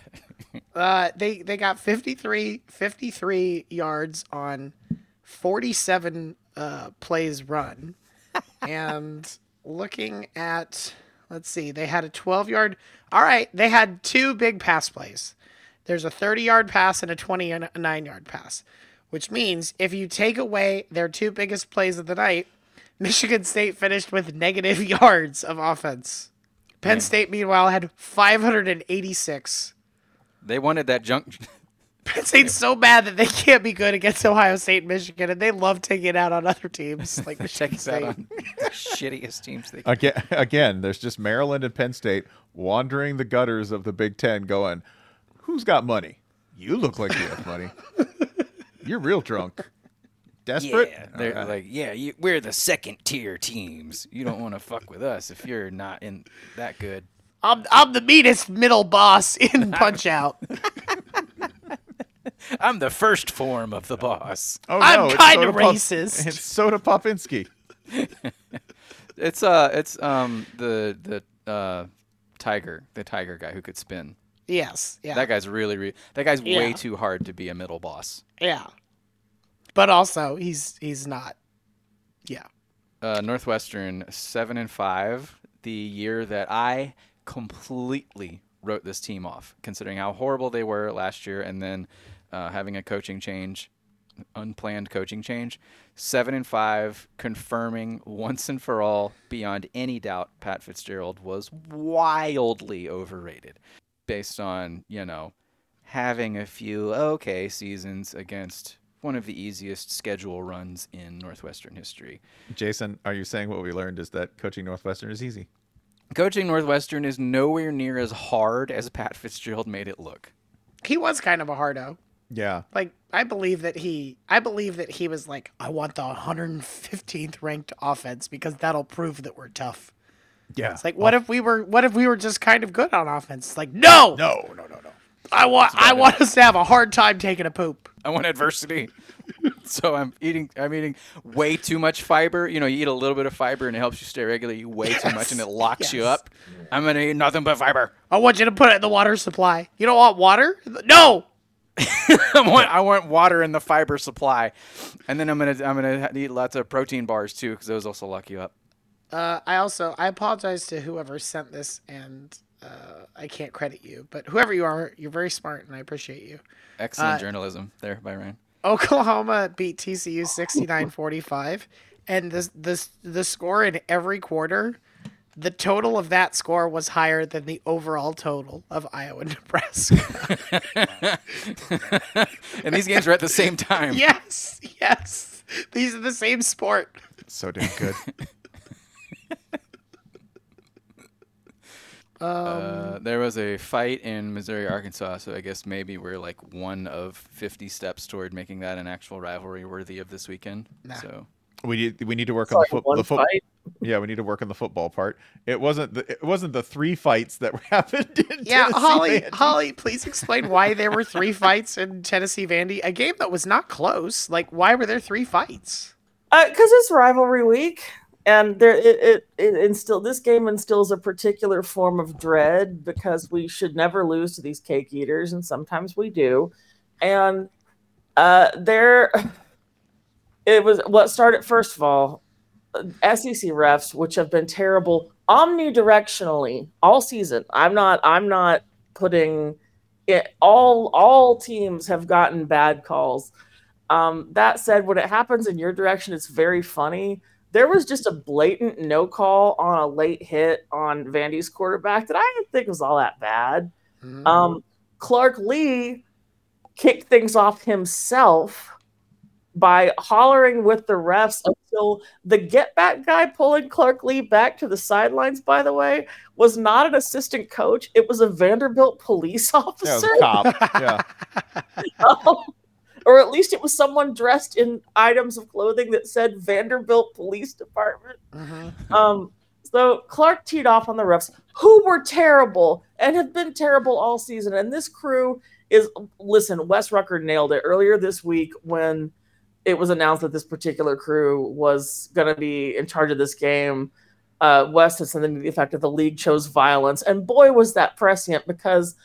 Uh, they they got 53, 53 yards on 47 uh, plays run. and looking at, let's see, they had a 12 yard. All right, they had two big pass plays. There's a 30 yard pass and a 29 yard pass, which means if you take away their two biggest plays of the night, Michigan State finished with negative yards of offense. Penn. State, meanwhile, had 586. They wanted that junk. Penn State's so bad that they can't be good against Ohio State and Michigan, and they love taking it out on other teams like Check Michigan out State. on the shittiest teams they can. Again, again, there's just Maryland and Penn State wandering the gutters of the Big Ten, going, "Who's got money? You look like you have money. You're real drunk, desperate." Yeah, they're All right. like, yeah, you, we're the second tier teams. You don't want to fuck with us if you're not in that good. I'm I'm the meanest middle boss in Punch Out. I'm the first form of the boss. oh, I'm kinda Soda Pop- racist. It's Soda Popinski. It's uh, it's um the the uh tiger, the tiger guy who could spin. yes, yeah, That guy's really, re- that guy's way too hard to be a middle boss. yeah. But also, he's he's not. Yeah, Uh, Northwestern seven and five, the year that I completely wrote this team off, considering how horrible they were last year, and then uh, having a coaching change, unplanned coaching change. Seven and five, confirming once and for all, beyond any doubt, Pat Fitzgerald was wildly overrated, based on you know having a few okay seasons against one of the easiest schedule runs in Northwestern history. Jason, are you saying what we learned is that coaching Northwestern is easy? Coaching Northwestern is nowhere near as hard as Pat Fitzgerald made it look. he was kind of a hardo. Yeah. Like I believe that he, I believe that he was like, I want the 115th ranked offense because that'll prove that we're tough. Yeah. It's like, what if we were, what if we were just kind of good on offense? It's like, no, No, no, no, no. I want, I want us to have a hard time taking a poop. I want adversity. so I'm eating I'm eating way too much fiber. You know, you eat a little bit of fiber and it helps you stay regular. You way too much and it locks you up. I'm gonna eat nothing but fiber. I want you to put it in the water supply. You don't want water? No. I want I want water in the fiber supply, and then I'm gonna I'm gonna eat lots of protein bars too because those also lock you up. Uh, I also I apologize to whoever sent this, and uh, I can't credit you, but whoever you are, you're very smart, and I appreciate you. Excellent Uh, journalism there by Ryan. Oklahoma beat TCU 69-45, and the the the score in every quarter, the total of that score was higher than the overall total of Iowa Nebraska. and these games are at the same time. yes, yes, these are the same sport. So damn good. Uh, there was a fight in Missouri, Arkansas, so I guess maybe we're like one of 50 steps toward making that an actual rivalry worthy of this weekend. Nah. So we need we need to work It's on like the, foot one the foot. Yeah, we need to work on the football part. It wasn't the it wasn't the three fights that happened in Yeah, Tennessee Holly, Vandy. Holly, please explain why there were three fights in Tennessee Vandy, a game that was not close. Like, why were there three fights? because Uh, it's rivalry week, and there it, it it instill this game instills a particular form of dread because we should never lose to these cake eaters, and sometimes we do, and uh, there it was what started first of all. uh, SEC refs, which have been terrible omnidirectionally all season. I'm not. I'm not putting it. All all teams have gotten bad calls. Um, that said, when it happens in your direction, it's very funny. There was just a blatant no call on a late hit on Vandy's quarterback that I didn't think was all that bad. Mm-hmm. Um, Clark Lea kicked things off himself by hollering with the refs until the get back guy pulling Clark Lea back to the sidelines, by the way, was not an assistant coach. It was a Vanderbilt police Yeah, officer. a cop. Yeah. Um, or at least it was someone dressed in items of clothing that said Vanderbilt Police Department. Mhm. Um, so Clark teed off on the refs, who were terrible and have been terrible all season. And this crew is listen, Wes Rucker nailed it earlier this week when it was announced that this particular crew was going to be in charge of this game. Uh, Wes had something to the effect of the league chose violence, and boy was that prescient because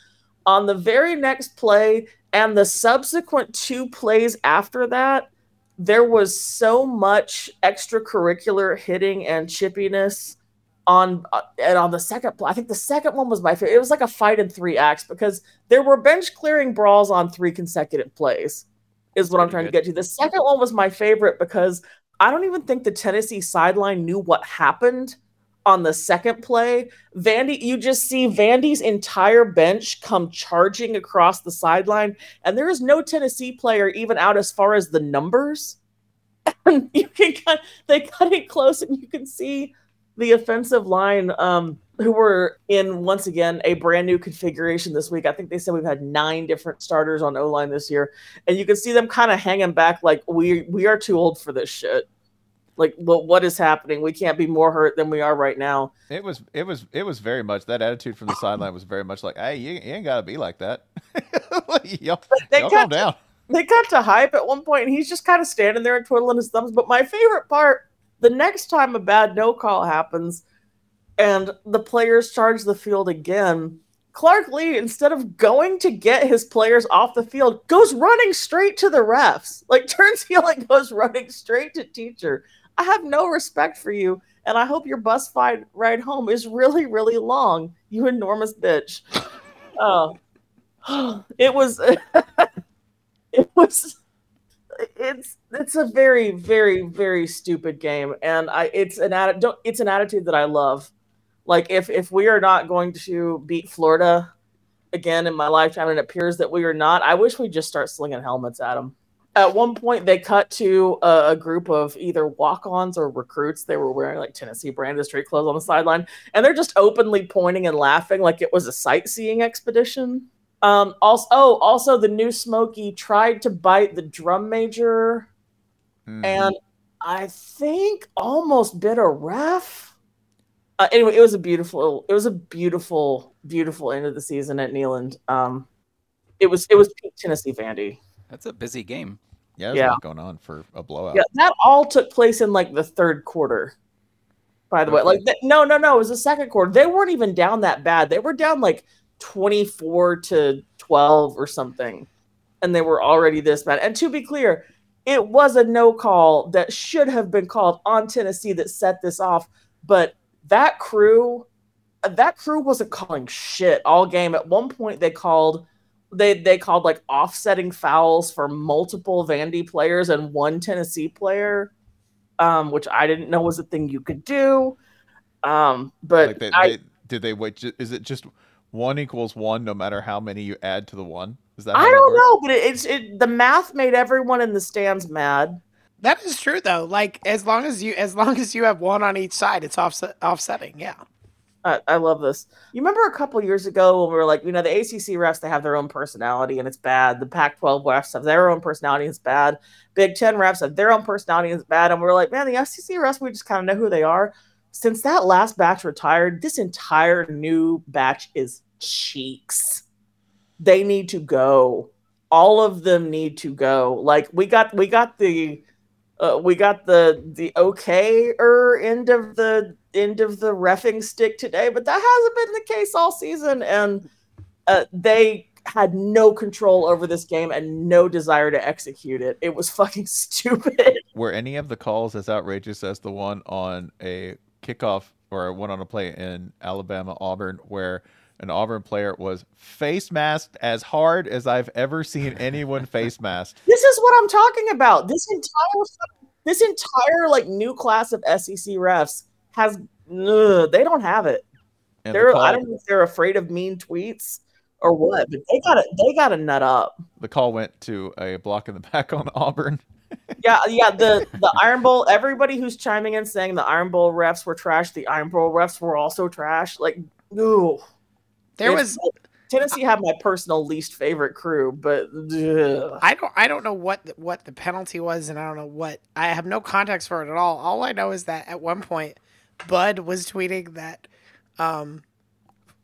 on the very next play and the subsequent two plays after that, there was so much extracurricular hitting and chippiness on uh, and on the second play. I think the second one was my favorite. It was like a fight in three acts because there were bench clearing brawls on three consecutive plays. Is what I'm trying to get to. The second one was my favorite because I don't even think the Tennessee sideline knew what happened on the second play. Vandy, you just see Vandy's entire bench come charging across the sideline, and there is no Tennessee player even out as far as the numbers. And you can cut, they cut it close, and you can see the offensive line, um, who were in once again a brand new configuration this week. I think they said we've had nine different starters on O line this year, and you can see them kind of hanging back, like we we are too old for this shit. Like, what what is happening? We can't be more hurt than we are right now. It was it was it was very much that attitude from the sideline was very much like, hey, you, you ain't gotta be like that. y'all, They y'all got calm to- down. they got to hype at one point and he's just kind of standing there and twiddling his thumbs but my favorite part the next time a bad no call happens and the players charge the field again clark lea instead of going to get his players off the field goes running straight to the refs like turns heel and goes running straight to teacher i have no respect for you and i hope your bus ride home is really really long you enormous bitch. Oh it was it was it's it's a very very very stupid game and i it's an atti- don't it's an attitude that i love. Like if if we are not going to beat florida again in my lifetime and it appears that we are not i wish we'd just start slinging helmets at them at one point they cut to a, a group of either walk-ons or recruits they were wearing like tennessee branded street clothes on the sideline and they're just openly pointing and laughing like it was a sightseeing expedition um, also, oh, also the new Smokey tried to bite the drum major, Mhm. and I think almost bit a ref. Uh, anyway, it was a beautiful, it was a beautiful, beautiful end of the season at Neyland. Um, it was, it was peak Tennessee Vandy. That's a busy game. yeah, there's yeah. a lot going on for a blowout. Yeah, that all took place in like the third quarter. By the way, like th- no, no, no, it was the second quarter. They weren't even down that bad. They were down like twenty four to twelve or something, and they were already this bad. And to be clear, it was a no call that should have been called on Tennessee that set this off. But that crew, that crew wasn't calling shit all game. At one point, they called they they called like offsetting fouls for multiple Vandy players and one Tennessee player, um, which I didn't know was a thing you could do. Um, but like they, I, they did they wait? Is it just one equals one no matter how many you add to the one? Is that? how I don't works? know, but it, it's it, the math made everyone in the stands mad. That is true though. Like as long as you as long as you have one on each side, it's offset offsetting. Yeah. I, love this. You remember a couple years ago when we were like, you know, the ACC refs they have their own personality and it's bad. The Pac-12 refs have their own personality and it's bad. Big Ten refs have their own personality and it's bad. And we are like, man, the SEC refs we just kind of know who they are. Since that last batch retired, this entire new batch is cheeks. They need to go. All of them need to go. Like we got, we got the uh, we got the the okay er end of the end of the refing stick today, but that hasn't been the case all season, and uh, they had no control over this game and no desire to execute it. It was fucking stupid. Were any of the calls as outrageous as the one on a kickoff or one on a play in Alabama Auburn where an Auburn player was face masked as hard as I've ever seen anyone face masked? This is what I'm talking about. This entire this entire like new class of SEC refs has ugh, they don't have it. And They're call, I don't know if they're afraid of mean tweets or what, but they got to they got to nut up. the call went to a block in the back on Auburn. Yeah, yeah. The the Iron Bowl. Everybody who's chiming in saying the Iron Bowl refs were trash. The Iron Bowl refs were also trash. Like, ooh, There It's- was Tennessee had my personal least favorite crew, but ugh. I don't I don't know what the, what the penalty was, and I don't know what I have no context for it at all. All I know is that at one point, Bud was tweeting that um,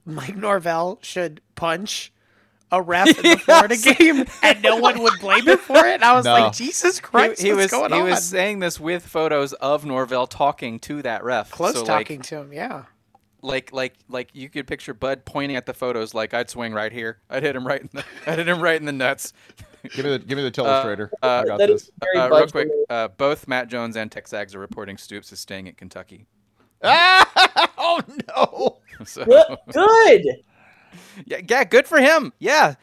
Mike Norvell should punch a ref in the Florida game, and no one would blame him for it. And I was No. like, Jesus Christ, he, he what's was going he on? was saying this with photos of Norvell talking to that ref. Close so, talking to him, yeah. Like, like like like you could picture Bud pointing at the photos like I'd swing right here. I'd hit him right in the I'd hit him right in the nuts. Give me the give me the illustrator. uh, I got this. Uh, real quick, uh, both Matt Jones and Texags are reporting Stoops is staying at Kentucky. Ah! Oh no! So Good. Good. yeah, yeah, good for him. Yeah,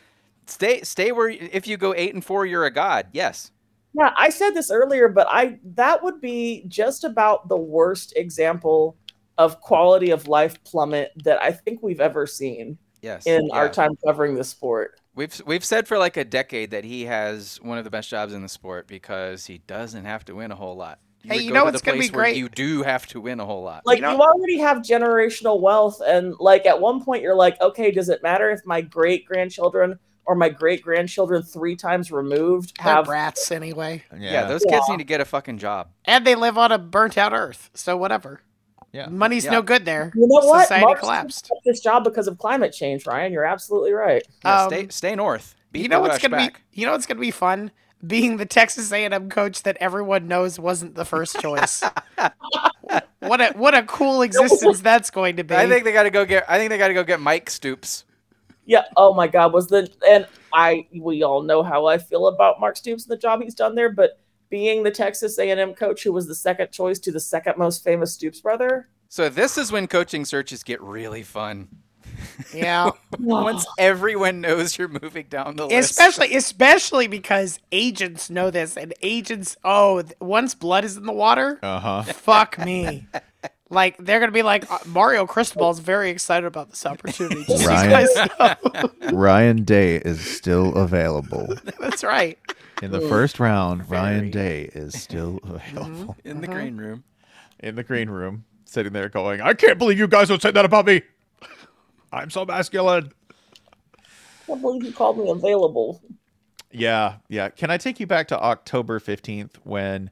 stay stay where if you go eight and four, you're a god. Yes. Yeah, I said this earlier, but I that would be just about the worst example of quality of life plummet that I think we've ever seen Yes. in our time covering the sport. We've we've said for like a decade that he has one of the best jobs in the sport because he doesn't have to win a whole lot. Hey, you know to what's the gonna be great? You do have to win a whole lot. Like You you, already have generational wealth, and like at one point you're like, okay, does it matter if my great grandchildren or my great grandchildren three times removed They're have? brats anyway. yeah. those kids need to get a fucking job. And they live on a burnt out earth, so whatever. Yeah. Money's Yeah. no good there. You know what? Society Mark collapsed. this job because of climate change, Ryan. You're absolutely right. Yeah, Um, stay stay north. Beat you know what's gonna back. be you know what's gonna be fun being the texas a&m coach that everyone knows wasn't the first choice what a what a cool existence that's going to be I think they got to go get. I think they got to go get Mike Stoops. Yeah. Oh my God. Was the and I we all know how I feel about Mark Stoops and the job he's done there, but being the Texas A&M coach who was the second choice to the second most famous Stoops brother. So this is when coaching searches get really fun. yeah Once everyone knows you're moving down the list. especially especially because agents know this and agents oh once blood is in the water Uh huh. fuck me like they're gonna be like uh, mario cristobal's very excited about this opportunity just Ryan. guys know. Ryan Day is still available. that's right In the first round, Very. Ryan Day is still available. in the green room. In the green room, sitting there going, I can't believe you guys would say that about me. I'm so masculine. I can't believe you called me available. Yeah, yeah. Can I take you back to October 15th when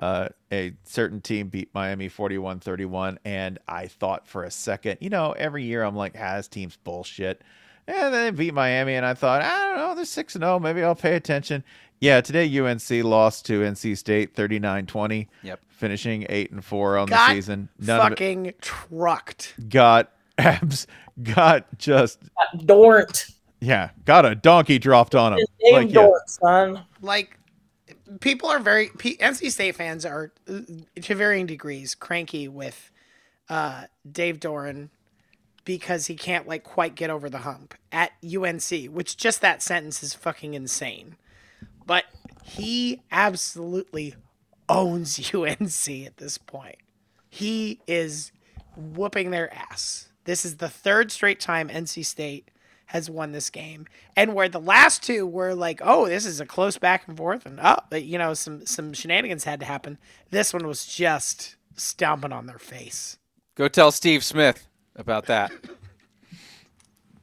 uh, a certain team beat Miami 41 31? And I thought for a second, you know, every year I'm like, has teams bullshit. And then they beat Miami, and I thought, I don't know, they're 6 0. Maybe I'll pay attention. Yeah, today UNC lost to NC State 39 20, Yep. finishing 8 and 4 on Got the season. None of fucking trucked it got abs, got just, Dornt. yeah, got a donkey dropped on him. His name Like, yeah. Son. like people are very P- NC State fans are to varying degrees cranky with uh, Dave Doeren because he can't like quite get over the hump at UNC, which just that sentence is fucking insane. But he absolutely owns UNC at this point. He is whooping their ass. This is the third straight time NC State has won this game, and where the last two were like, "Oh, this is a close back and forth," and oh, you know, some some shenanigans had to happen. This one was just stomping on their face. Go tell Steve Smith about that.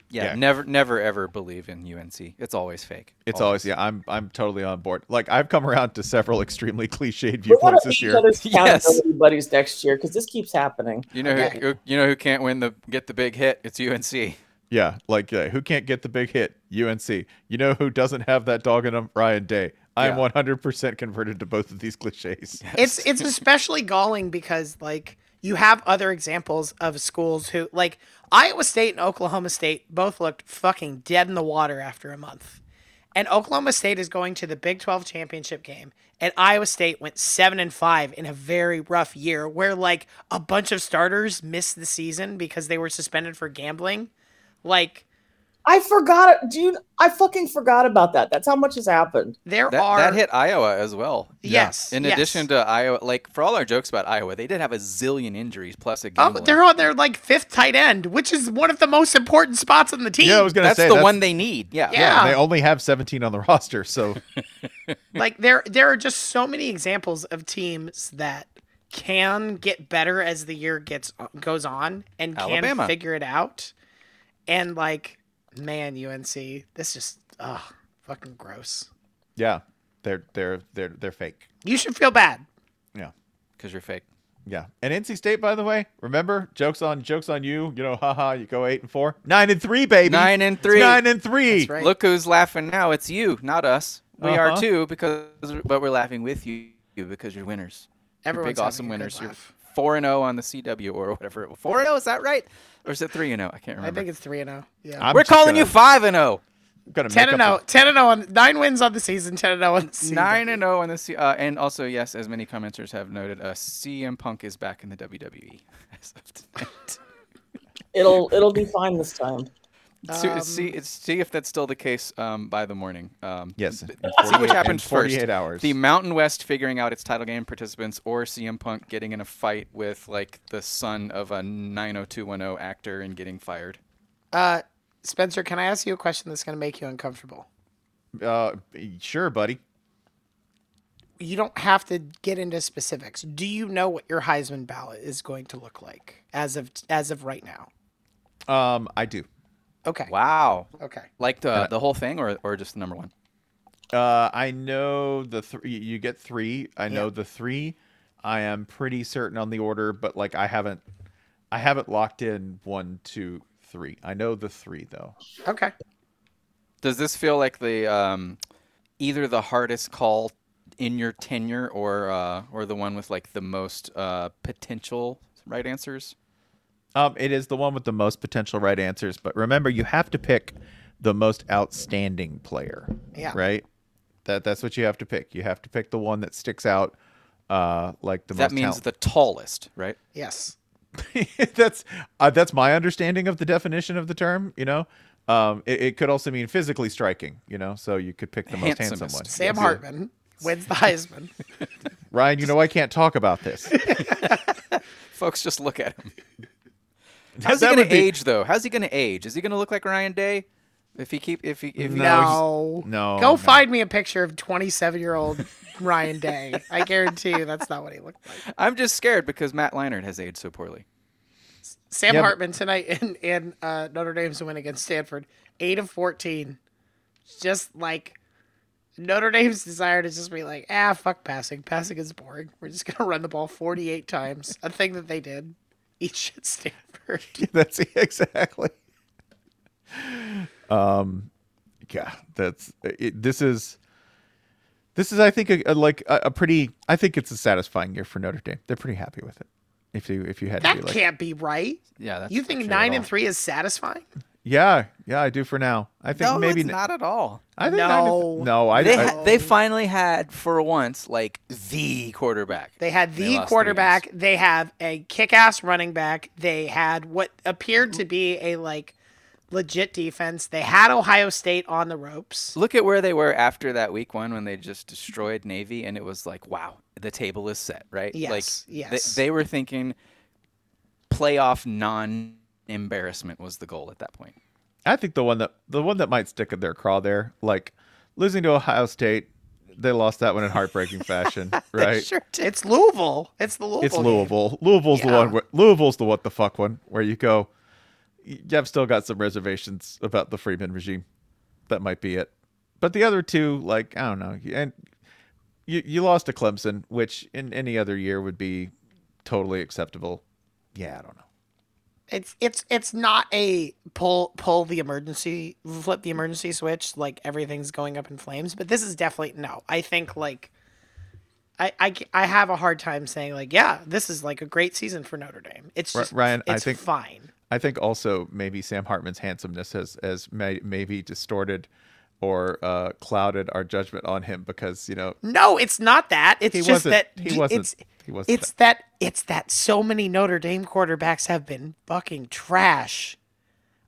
Yeah, Yeah. never, never, ever believe in UNC. It's always fake. It's always yeah. I'm I'm totally on board. Like I've come around to several extremely cliched viewpoints this year. other's Yes. buddies next year because this keeps happening. You know Okay. who, who you know who can't win the get the big hit? It's UNC. Yeah, like uh, who can't get the big hit? UNC. You know who doesn't have that dog in him? Ryan Day. I am Yeah. 100% converted to both of these cliches. It's it's especially galling because like you have other examples of schools who like Iowa State and Oklahoma State both looked fucking dead in the water after a month. And Oklahoma State is going to the Big 12 championship game and Iowa State went 7 and 5 in a very rough year where like a bunch of starters missed the season because they were suspended for gambling. Like I forgot it, dude. I fucking forgot about that. That's how much has happened. there That, are that hit Iowa as well. Yes. In yes. addition to Iowa, like for all our jokes about Iowa, they did have a zillion injuries plus a Oh, gambling. they're on their like fifth tight end, which is one of the most important spots on the team. Yeah, I was gonna that's say the that's- one they need. Yeah. Yeah. Yeah, they only have 17 on the roster, so like there there are just so many examples of teams that can get better as the year gets goes on and can figure it out and like Man, UNC, this just ugh, fucking gross. Yeah, they're they're they're they're fake. You should feel bad. Yeah, Because you're fake. yeah. And NC State, by the way, remember jokes on jokes on you. You know, haha. You go eight and four, nine and three, baby. Nine and It's three. nine and three. Right. Look who's laughing now. It's you, not us. We Uh-huh. are too, because but we're laughing with you because you're winners. You're big, awesome having a good winners. You're laugh. Four and zero on the CW or whatever. Four and zero is that right? Or is it three and zero? I can't remember. I think it's three and zero. Yeah. I'm we're calling gonna- you five and oh. zero. Gonna 10 make and up 0. 10 and 0 on nine wins on the season, 10 and 0 on the season. Nine and zero on the C. Uh, and also, yes, as many commenters have noted, uh, CM Punk is back in the WWE as of tonight. It'll it'll be fine this time. So, Um, see, it's, see if that's still the case um, by the morning. Um, Yes. see 48 which happens first. hours. The Mountain West figuring out its title game participants, or CM Punk getting in a fight with like the son of a 90210 actor and getting fired. Uh, Spencer, can I ask you a question that's going to make you uncomfortable? uh, sure, buddy. You don't have to get into specifics. Do you know what your Heisman ballot is going to look like as of as of right now? Um, I do. Okay. Wow. Okay. Like the Uh, the whole thing, or or just the number one? Uh, I know the three. You get three. I know Yeah. the three. I am pretty certain on the order, but like I haven't, I haven't locked in one, two, three. I know the three though. Okay. Does this feel like the um, either the hardest call in your tenure, or uh, or the one with like the most uh, potential right answers? Um, it is the one with the most potential right answers, but remember, you have to pick the most outstanding player. Yeah. Right. That that's what you have to pick. You have to pick the one that sticks out, uh, like the that most. means talent- the tallest, right? Yes. that's uh, that's my understanding of the definition of the term. You know, um, it, it could also mean physically striking. You know, so you could pick the most handsome one. Sam Yes. Hartman wins the Heisman. Ryan, you know I can't talk about this. Folks, just look at him. How's That he gonna be- age though? How's he gonna age? Is he gonna look like Ryan Day? If he keep if he if he no. No, Go no. find me a picture of 27 year old Ryan Day. I guarantee you that's not what he looked like. I'm just scared because Matt Leinart has aged so poorly. Sam Yeah, but- Hartman tonight in, in uh, Notre Dame's win against Stanford, 8 of 14. Just like Notre Dame's desire to just be like, ah, fuck passing. Passing is boring. We're just going to run the ball 48 times. A thing that they did each at Stanford. that's exactly. Um, yeah, that's it, this is. This is, I think, a, a, like a, a pretty. I think it's a satisfying year for Notre Dame. They're pretty happy with it. If you if you had to That be like, can't be right. Yeah, that's You think true 9 and 3 is satisfying? Yeah, yeah, I do for now. I think No, maybe it's not at all. I think No. and- no, I, They I ha- they finally had for once like the quarterback. They had the lost three quarterback. They have a kick-ass running back. They had what appeared to be a like legit defense. They had Ohio State on the ropes. Look at where they were after that week one when they just destroyed Navy, and it was like, wow, the table is set, right? Yes, like, yes. They, they were thinking playoff non embarrassment was the goal at that point. I think the one that the one that might stick in their craw there, like losing to Ohio State, they lost that one in heartbreaking fashion, right? Sure did. It's Louisville. It's the Louisville. It's game. Louisville. Louisville's the one. Where, Louisville's the what the fuck one where you go. You've still got some reservations about the Freeman regime. That might be it. But the other two, like I don't know, and you you lost to Clemson, which in any other year would be totally acceptable. Yeah, I don't know. It's it's it's not a pull pull the emergency flip the emergency switch like everything's going up in flames. But this is definitely no. I think like. I, I, I have a hard time saying like yeah this is like a great season for Notre Dame. It's just Ryan, I think- fine. I think also maybe Sam Hartman's handsomeness has has may, maybe distorted or uh, clouded our judgment on him because you know No, it's not that. It's just that he wasn't- It's he wasn't it's that it's that so many Notre Dame quarterbacks have been fucking trash.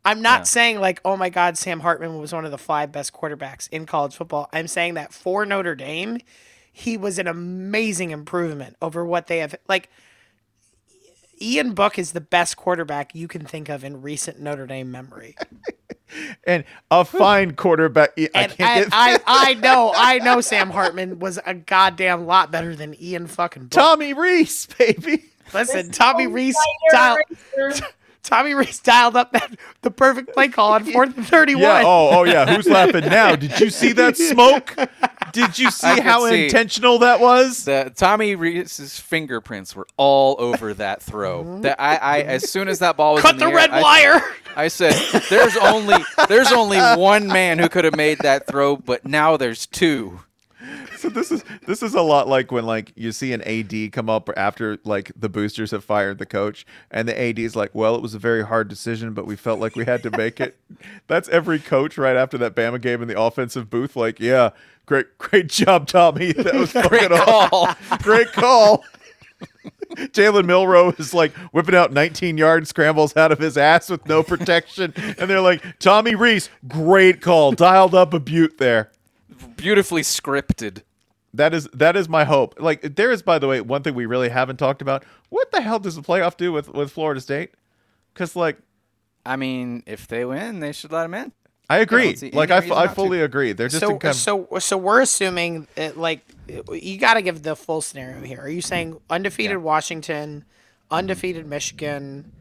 I'm not Yeah. saying like, oh my God, Sam Hartman was one of the five best quarterbacks in college football. I'm saying that for Notre Dame, he was an amazing improvement over what they have. Like, Ian Book is the best quarterback you can think of in recent Notre Dame memory. and a fine quarterback. I And can't I, get I, I know, I know Sam Hartman was a goddamn lot better than Ian fucking Book. Tommy Rees, baby. Listen, Tommy Rees, Fire Tyler, racer. Tommy Rees dialed up that the perfect play call on fourth and thirty-one. Yeah. Oh, oh yeah. Who's laughing now? Did you see that smoke? Did you see how see. intentional that was? The Tommy Rees's fingerprints were all over that throw. Mm-hmm. That I, I as soon as that ball was Cut in the air, red I- wire. I said, "There's only there's only one man who could have made that throw, but now there's two. So this is this is a lot like when like you see an AD come up after like the boosters have fired the coach, and the AD is like, "Well, it was a very hard decision, but we felt like we had to make it." That's every coach right after that Bama game in the offensive booth. Like, yeah, great, great job, Tommy. That was Great call. Great call. Jalen Milroe is like whipping out 19 yard scrambles out of his ass with no protection. and they're like, Tommy Rees, great call. Dialed up a butte there. Beautifully scripted. That is that is my hope. Like there is, by the way, one thing we really haven't talked about. What the hell does the playoff do with with Florida State? Because like I mean, if they win, they should let them in. I agree. don't like any I, I to. fully agree. They're just so in kind of- so so we're assuming it, like you got to give the full scenario here. Are you saying undefeated Washington, undefeated Michigan,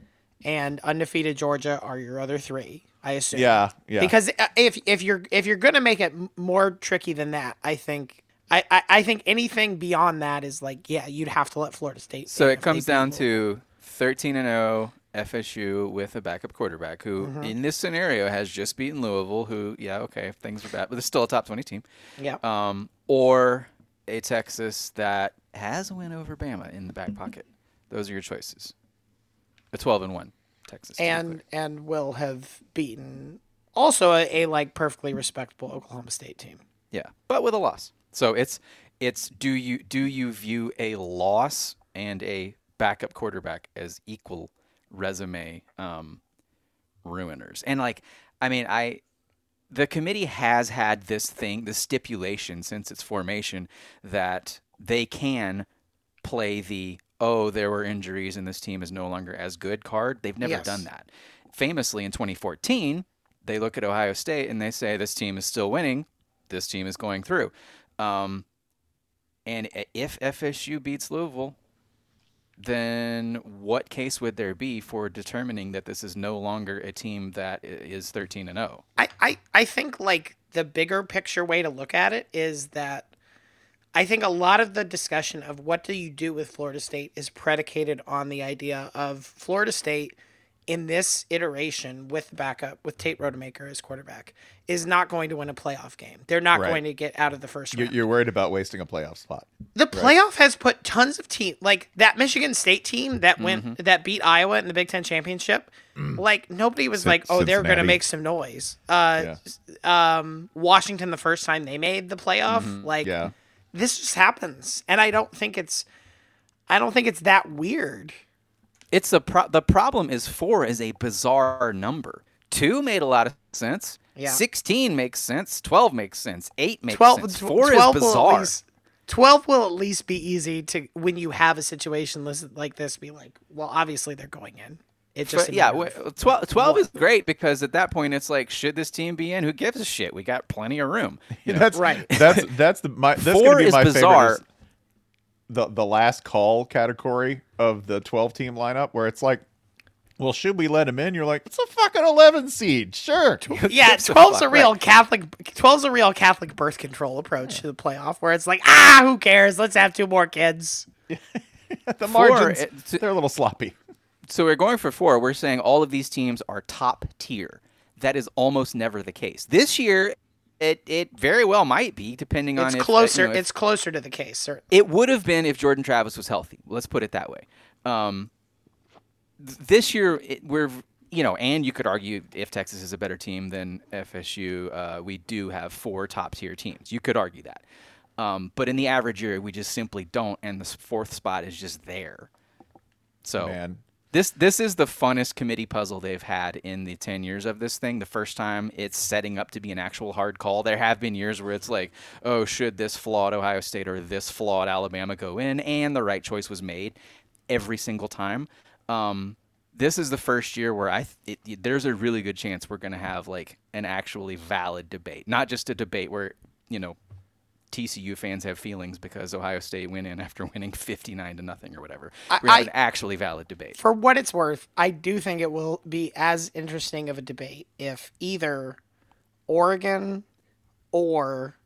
and undefeated Georgia are your other three? I assume. yeah yeah Because uh, if if you're if you're gonna make it more tricky than that, I think. I, I, I think anything beyond that is like yeah you'd have to let Florida State. So it comes down to 13 and 0 FSU with a backup quarterback who, Mm-hmm. in this scenario, has just beaten Louisville. Who, yeah, okay, things are bad, but it's still a top 20 team. yeah Um, or a Texas that has a win over Bama in the back pocket. Those are your choices. A 12 and 1 Texas. and and will have beaten also a, a like perfectly respectable Oklahoma State team. Yeah, but with a loss. So it's it's do you do you view a loss and a backup quarterback as equal resume um, ruiners? And like, I mean, I the committee has had this thing, the stipulation since its formation that they can play the oh there were injuries and this team is no longer as good card. They've never Yes. done that. Famously in 2014, they look at Ohio State and they say this team is still winning. This team is going through. Um, and if FSU beats Louisville, then what case would there be for determining that this is no longer a team that is 13 and oh? 0? I, I, I think like the bigger picture way to look at it is that I think a lot of the discussion of what do you do with Florida State is predicated on the idea of Florida State in this iteration with backup with Tate Rodemaker as quarterback is not going to win a playoff game. They're not Right. going to get out of the first you're, round. you're worried about wasting a playoff spot. The playoff has put tons of team like that Michigan State team that went Mm-hmm. that beat Iowa in the Big Ten championship. Like nobody was like, oh, they're going to make some noise. Uh, um, Washington the first time they made the playoff, like Mm-hmm. Yeah. this just happens, and I don't think it's, I don't think it's that weird. It's the pro- the problem is four is a bizarre number. Two made a lot of sense. Yeah. Sixteen makes sense. Twelve makes sense. Eight makes Twelve, sense. Four 12 is will at bizarre. least- Twelve will at least be easy to when you have a situation like this. Be like, well, obviously they're going in. It's just But yeah, of 12, 12 what. is great because at that point it's like, should this team be in? Who gives a shit? We got plenty of room. You know? That's Right. That's that's the my that's Four gonna be is my bizarre. favorite. Is the the last call category of the 12 team lineup where it's like, well, should we let him in? You're like, it's a fucking 11 seed, sure. Yeah, gives a 12's a fuck, real Catholic 12's a real Catholic birth control approach to the playoff where it's like, ah, who cares? Let's have two more kids. the Four, margins, it- t- they're a little sloppy. So we're going for four. We're saying all of these teams are top tier. That is almost never the case. This year, it it very well might be, depending on It's if, uh, closer you know, if- it's closer to the case, certainly. It would have been if Jordan Travis was healthy. Let's put it that way. Um, th- this year, it, we're you know, and you could argue if Texas is a better team than FSU, uh, we do have four top tier teams. You could argue that. Um, but in the average year, we just simply don't, and the fourth spot is just there. So Man. This this is the funnest committee puzzle they've had in the 10 years of this thing. The first time it's setting up to be an actual hard call. There have been years where it's like, oh, should this flawed Ohio State or this flawed Alabama go in? And the right choice was made every single time. Um, this is the first year where I th- it, there's a really good chance we're going to have like an actually valid debate, not just a debate where, you know, TCU fans have feelings because Ohio State went in after winning 59 to nothing or whatever. I- we have I- an actually valid debate. For what it's worth, I do think it will be as interesting of a debate if either Oregon or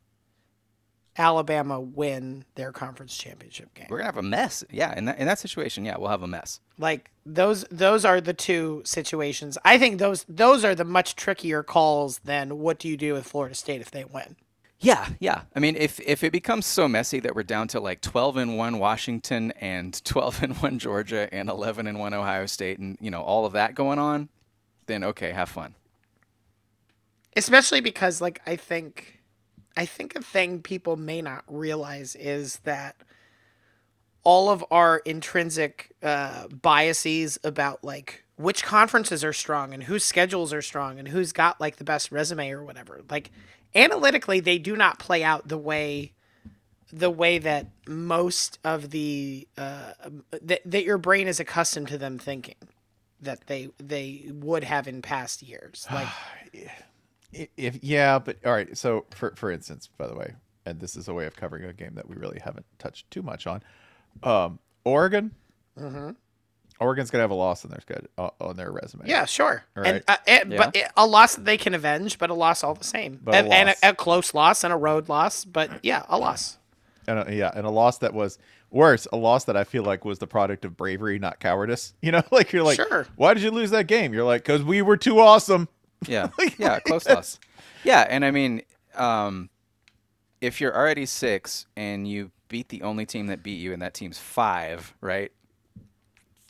Alabama win their conference championship game. We're gonna have a mess. Yeah, in that in that situation, yeah, we'll have a mess. Like those those are the two situations. I think those those are the much trickier calls than what do you do with Florida State if they win. Yeah, yeah. I mean, if if it becomes so messy that we're down to like 12 and 1 Washington and 12 and 1 Georgia and 11 and 1 Ohio State and, you know, all of that going on, then okay, have fun. especially because like i think i think a thing people may not realize is that all of our intrinsic uh, biases about like which conferences are strong and whose schedules are strong and who's got like the best resume or whatever like analytically they do not play out the way the way that most of the uh, that, that your brain is accustomed to them thinking that they they would have in past years like I- if yeah, but all right. So for for instance, by the way, and this is a way of covering a game that we really haven't touched too much on. Um, Oregon. Mm-hmm. Oregon's gonna have a loss on their schedule uh, on their resume. Yeah, sure. All And right. uh, it, Yeah. but it, a loss that they can avenge, but a loss all the same. But a and and a, a close loss and a road loss, but yeah, a loss. and a, yeah, and a loss that was worse. A loss that I feel like was the product of bravery, not cowardice. You know, like you're like, Sure. why did you lose that game? You're like, because we were too awesome. Yeah, yeah, close loss. Yeah, and I mean, um, if you're already six and you beat the only team that beat you, and that team's five, right?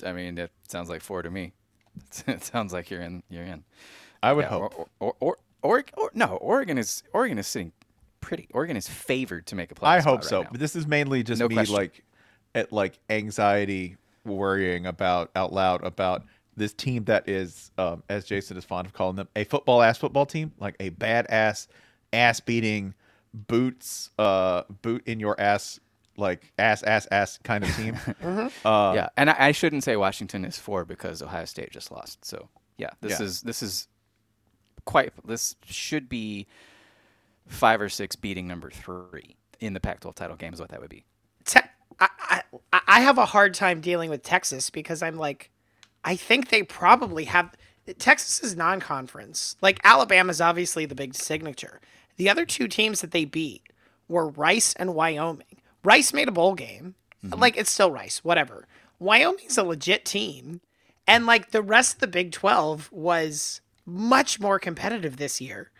I mean, it sounds like four to me. It sounds like you're in. You're in. I would Yeah, hope. Or, or, or, or, or no, Oregon is Oregon is sitting pretty. Oregon is favored to make a playoff. I hope right so. now. But this is mainly just No me question. like at like anxiety worrying about out loud about this team that is um, as Jason is fond of calling them a football ass football team, like a bad ass ass beating boots uh boot in your ass like ass ass ass kind of team. uh, yeah, and I, I shouldn't say Washington is four because Ohio State just lost. So yeah, this Yeah. is this is quite. This should be five or six beating number three in the Pac-12 title game is what that would be. Te- I, I I have a hard time dealing with Texas because I'm like, I think they probably have. Texas is non-conference. Like Alabama's obviously the big signature. The other two teams that they beat were Rice and Wyoming. Rice made a bowl game. Like it's still Rice, whatever. Wyoming's a legit team, and like the rest of the Big Twelve was much more competitive this year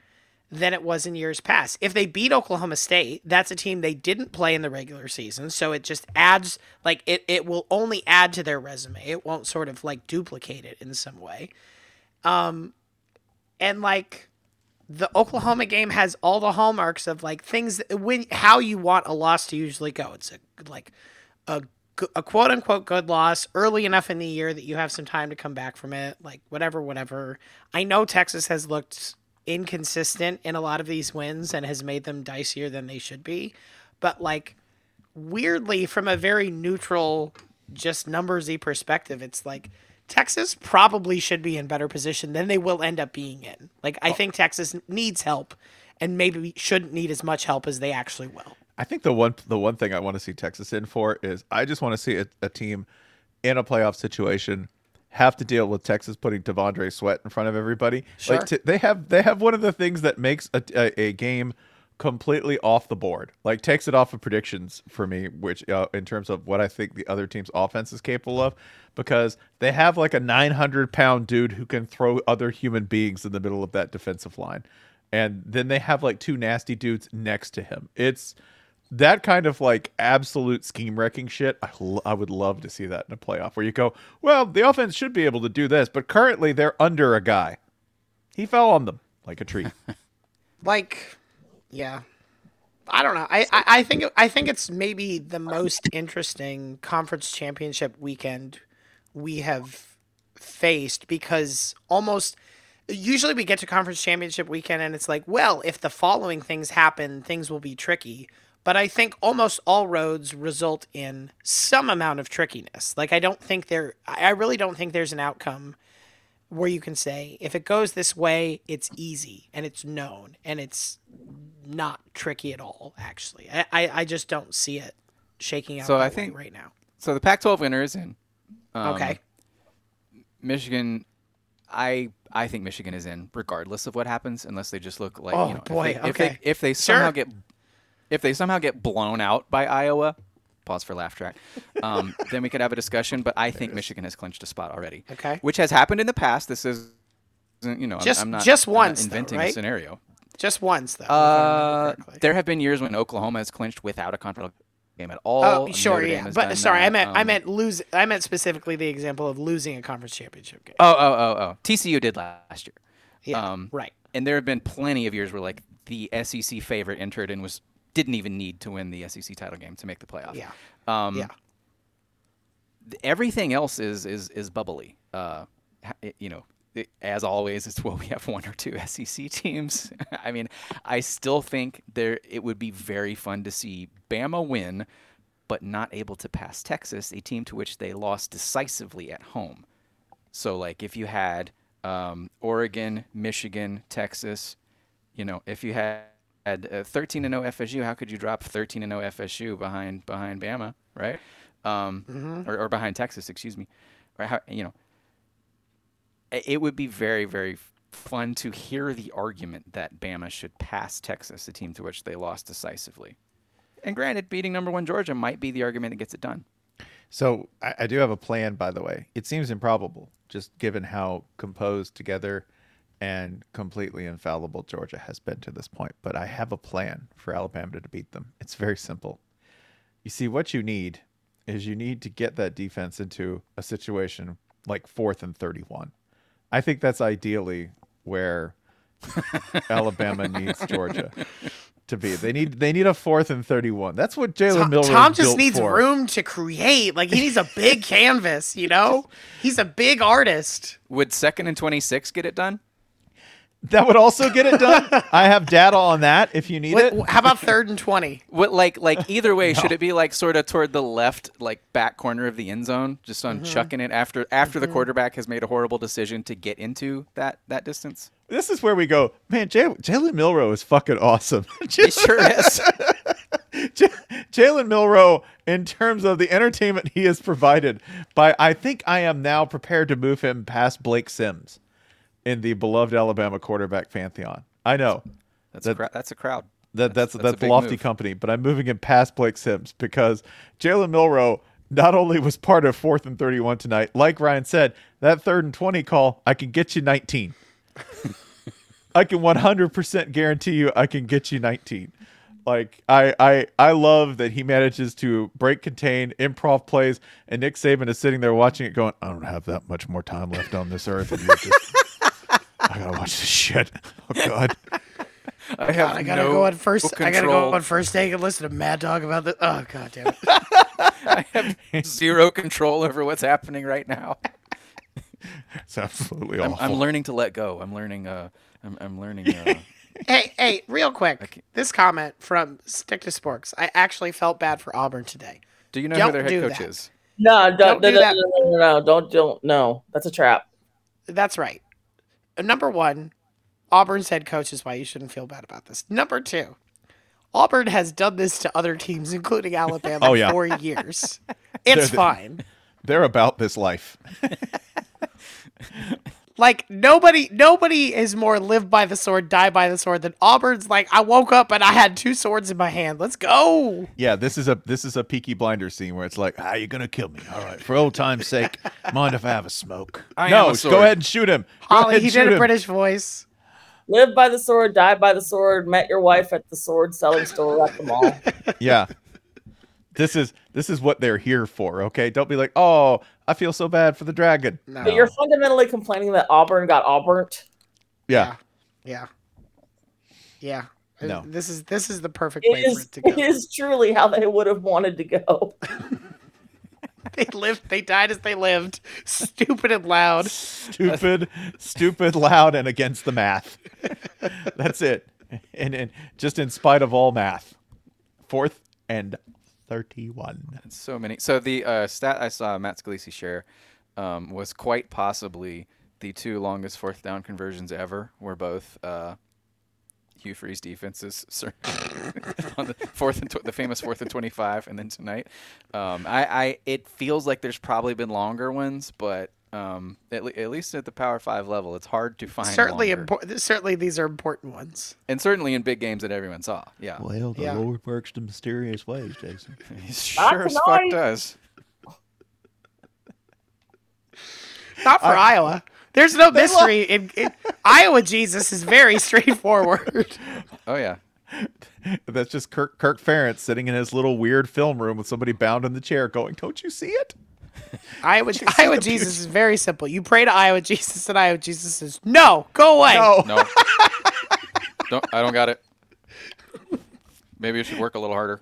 than it was in years past. If they beat Oklahoma State, that's a team they didn't play in the regular season, so it just adds like it it will only add to their resume. It won't sort of like duplicate it in some way. Um and like the Oklahoma game has all the hallmarks of like things when how you want a loss to usually go. It's a like a a quote unquote good loss early enough in the year that you have some time to come back from it. Like whatever, whatever. I know Texas has looked inconsistent in a lot of these wins and has made them dicier than they should be, but like weirdly from a very neutral, just numbersy perspective, it's like. Texas probably should be in better position than they will end up being in. Like I oh. think Texas needs help and maybe shouldn't need as much help as they actually will. I think the one the one thing I want to see Texas in for is I just want to see a, a team in a playoff situation have to deal with Texas putting T'Vondre Sweat in front of everybody. Sure. Like t- they have they have one of the things that makes a, a, a game completely off the board. Like takes it off of predictions for me, which uh, in terms of what I think the other team's offense is capable of, because they have like a 900 pound dude who can throw other human beings in the middle of that defensive line, and then they have like two nasty dudes next to him. It's that kind of like absolute scheme wrecking shit. I, lo- I would love to see that in a playoff where you go, well, the offense should be able to do this, but currently they're under a guy. He fell on them like a tree. like yeah. I don't know. I, I i think i think it's maybe the most interesting conference championship weekend we have faced because almost usually we get to conference championship weekend and it's like well if the following things happen things will be tricky. But i think almost all roads result in some amount of trickiness. Like i don't think there i I really don't think there's an outcome where you can say if it goes this way, it's easy and it's known and it's not tricky at all. Actually, I I, I just don't see it shaking out. So I think- right now. So the Pac-12 winner is in. Um, Okay. Michigan, I I think Michigan is in regardless of what happens, unless they just look like Oh, you know, boy, if they, if okay. they if they somehow Sure. get if they somehow get blown out by Iowa, pause for laugh track, um, then we could have a discussion. But I think Michigan has clinched a spot already, Okay. which has happened in the past. This is you know I'm- Just- I'm, not just I'm not once, though, inventing a scenario. Just once though. Uh, there have been years when Oklahoma has clinched without a conference game at all. Oh, sure, Notre yeah. But sorry, I that. meant I Um, meant lose. I meant specifically the example of losing a conference championship game. Oh, oh, oh, oh. TCU did last year. yeah, um, right. And there have been plenty of years where like the SEC favorite entered and was didn't even need to win the SEC title game to make the playoff. Yeah, Um, yeah. th- Everything else is is is bubbly. Uh, it- you know, it, as always, it's well we have one or two SEC teams. I mean, I still think there it would be very fun to see Bama win, but not able to pass Texas, a team to which they lost decisively at home. So like if you had um, Oregon, Michigan, Texas, you know, if you had had uh, 13 and 0 FSU, how could you drop 13 and 0 FSU behind behind Bama, right? Um, or, or behind Texas, excuse me. Right? How, you know, it would be very very fun to hear the argument that Bama should pass Texas, a team to which they lost decisively. And granted, beating number one Georgia might be the argument that gets it done. So I, I do have a plan, by the way. It seems improbable, just given how composed together and completely infallible Georgia has been to this point. But I have a plan for Alabama to beat them. It's very simple. You see, what you need is you need to get that defense into a situation like fourth and 31. I think that's ideally where Alabama needs Georgia to be. They need they need a fourth and 31. That's what Jalen Tom, Milroe Tom just built needs for. room to create. Like he needs a big canvas. You know, he's a big artist. Would second and 26 get it done? That would also get it done. I have data on that if you need What, it. how about third and twenty? What like like either way, should it be like sort of toward the left, like back corner of the end zone, just on mm-hmm. chucking it after after the mm-hmm. quarterback has made a horrible decision to get into that that distance? This is where we go, man. Jay, Jalen Milroe is fucking awesome. He sure is. J- Jalen Milroe, in terms of the entertainment he has provided, by I think I am now prepared to move him past Blake Sims in the beloved Alabama quarterback pantheon. I know That's That- a crowd. That's a crowd. that that's that's that's, big lofty move. company, but I'm moving him past Blake Sims because Jalen Milroe not only was part of fourth and 31 tonight, like Ryan said, that third and 20 call, I can get you 19. I can 100% guarantee you I can get you 19. Like I, I I love that he manages to break contain improv plays and Nick Saban is sitting there watching it going, I don't have that much more time left on this earth and you're just I gotta watch this shit. Oh god. I have God, I gotta no go on first. I gotta go on first take and listen to Mad Dog about this. Oh god damn it! I have zero control over what's happening right now. It's absolutely I'm, awful. I'm learning to let go. I'm learning. Uh, I'm, I'm learning. Uh, hey, hey, real quick. This comment from Stick to Sporks. I actually felt bad for Auburn today. do you know Don't who their head do coach that. is? No, don't, Don't no, do no, that. no, no, no, no, don't, don't, no. That's a trap. That's right. Number one, Auburn's head coach is why you shouldn't feel bad about this. Number two, Auburn has done this to other teams, including Alabama, Oh, yeah. for years. They're It's the- fine. They're about this life. Like nobody, nobody is more live by the sword, die by the sword than Auburn's. Like I woke up and I had two swords in my hand. Let's go. Yeah, this is a this is a Peaky Blinder scene where it's like, ah, you're gonna kill me. All right, for old time's sake, mind if I have a smoke? I am no, a go ahead and shoot him. Go Holly, ahead he did a him. British voice. Live by the sword, die by the sword. Met your wife at the sword selling store at the mall. Yeah, this is this is what they're here for. Okay, don't be like, oh, I feel so bad for the dragon. No. But you're fundamentally complaining that Auburn got Auburnt. Yeah, Yeah. Yeah. Uh, No. This is this is the perfect It way for it to go. it is truly how they would have wanted to go. They lived they died as they lived. Stupid and loud. stupid, stupid, loud, and against the math. That's it. And, and just in spite of all math, fourth and thirty-one. So many. So the uh, stat I saw Matt Scalisi share um, was quite possibly the two longest fourth down conversions ever were both uh, Hugh Freeze defenses on the fourth and tw- the famous fourth and twenty-five, and then tonight. Um, I, I it feels like there's probably been longer ones, but um, at, le- at least at the Power Five level, it's hard to find. certainly longer. important. Certainly, these are important ones. and certainly in big games that everyone saw. Yeah, Well, the Yeah. Lord works in mysterious ways, Jason. he sure as fuck tonight. does. Not for Iowa. There's no mystery in, in Iowa. Jesus is very straightforward. Oh yeah. That's just Kirk Kirk Ferentz sitting in his little weird film room with somebody bound in the chair, going, "Don't you see it?" Iowa, see Iowa Jesus is very simple. You pray to Iowa Jesus, and Iowa Jesus says, "No, go away." No. No. don't, I don't got it. Maybe you should work a little harder.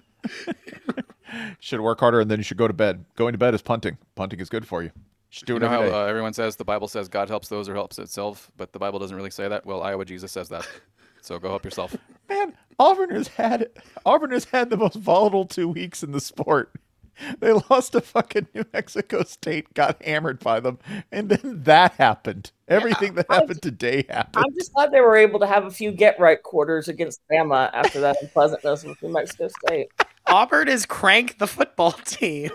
Should work harder, and then you should go to bed. Going to bed is punting. Punting is good for you. You should do You it know how every day. uh, everyone says the Bible says God helps those who helps itself, but the Bible doesn't really say that. Well, Iowa Jesus says that. So go help yourself. Man, Auburn has had Auburn has had the most volatile two weeks in the sport. They lost to fucking New Mexico State, got hammered by them, and then that happened. Everything that happened today happened. I'm just glad they were able to have a few get right quarters against Bama after that unpleasantness with New Mexico State. Auburn is crank the football team.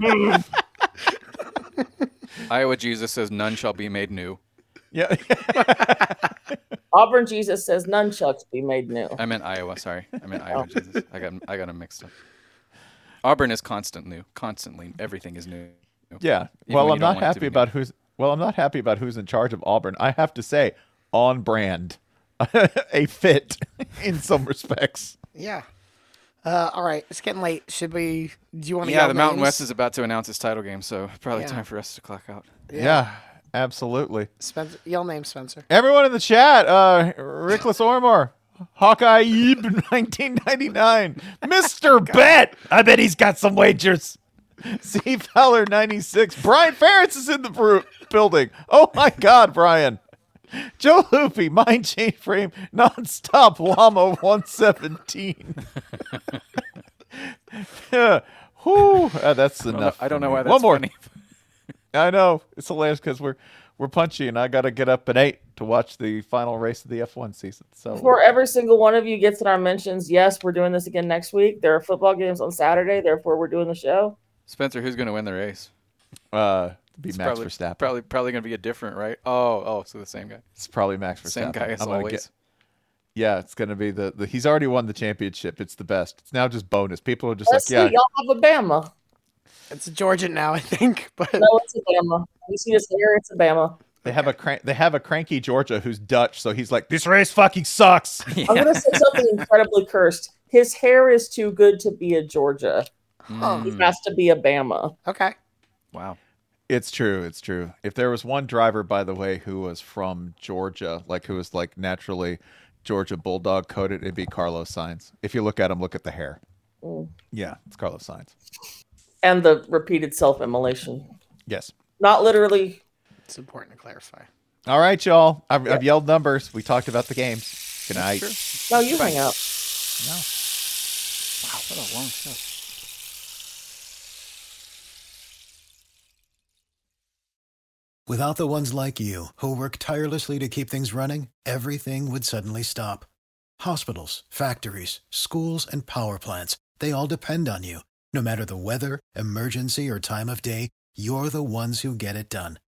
Iowa Jesus says none shall be made new. Yeah, Auburn Jesus says none shall be made new. I meant Iowa. Sorry, I meant Iowa oh. Jesus. I got I got them mixed up. Auburn is constant new. Constantly, everything is new. yeah. Even Well, I'm don't not want it to happy be about who's. Well, I'm not happy about who's in charge of Auburn. I have to say, on brand, a fit in some respects. Yeah. Uh, all right, it's getting late. Should we? Do you want to? Yeah, the Mountain West is about to announce its title game, so probably Yeah. time for us to clock out. Yeah, absolutely. Spencer. Yell name Spencer. Everyone in the chat, uh, Rickless Ormor, Hawkeye Ebe 1999, Mr. Bet. I bet he's got some wagers. C Fowler 96, Brian Ferris is in the bru- building. Oh my God, Brian. Joe Loopy, Mind Chain Frame, Nonstop Llama 117. yeah. Whew, uh, that's I don't know, enough. I don't know why that's One more. I know it's hilarious because we're we're punchy, and I got to get up at eight to watch the final race of the F1 season. So Before every single one of you gets in our mentions, yes, we're doing this again next week. There are football games on Saturday, therefore we're doing the show. Spencer, who's going to win the race? uh, be It's Max probably, Verstappen. Probably, probably going to be a different, right? Oh, oh, so the same guy. It's probably Max Verstappen. Same guy as I'm always. get- yeah, it's gonna be the, the. He's already won the championship. It's the best. It's now just bonus. People are just Let's like, see, yeah, y'all have a Bama. It's Georgia now, I think. But No, it's a Bama. You see this here, it's a Bama. They have a crank. They have a cranky Georgia who's Dutch, so he's like, this race fucking sucks. I'm gonna say something incredibly cursed. His hair is too good to be a Georgia. He Mm, has to be a Bama. okay. wow. It's true. It's true. If there was one driver, by the way, who was from Georgia, like who was like naturally Georgia Bulldog coated, it'd be Carlos Sainz. If you look at him, look at the hair. Mm. Yeah, it's Carlos Sainz. And the repeated self-immolation. Yes. Not literally. It's important to clarify. All right, y'all. I've, I've yelled numbers. We talked about the games. Good night. No, you hang out. Wow, what a long show. Without the ones like you, who work tirelessly to keep things running, everything would suddenly stop. Hospitals, factories, schools, and power plants, they all depend on you. No matter the weather, emergency, or time of day, you're the ones who get it done.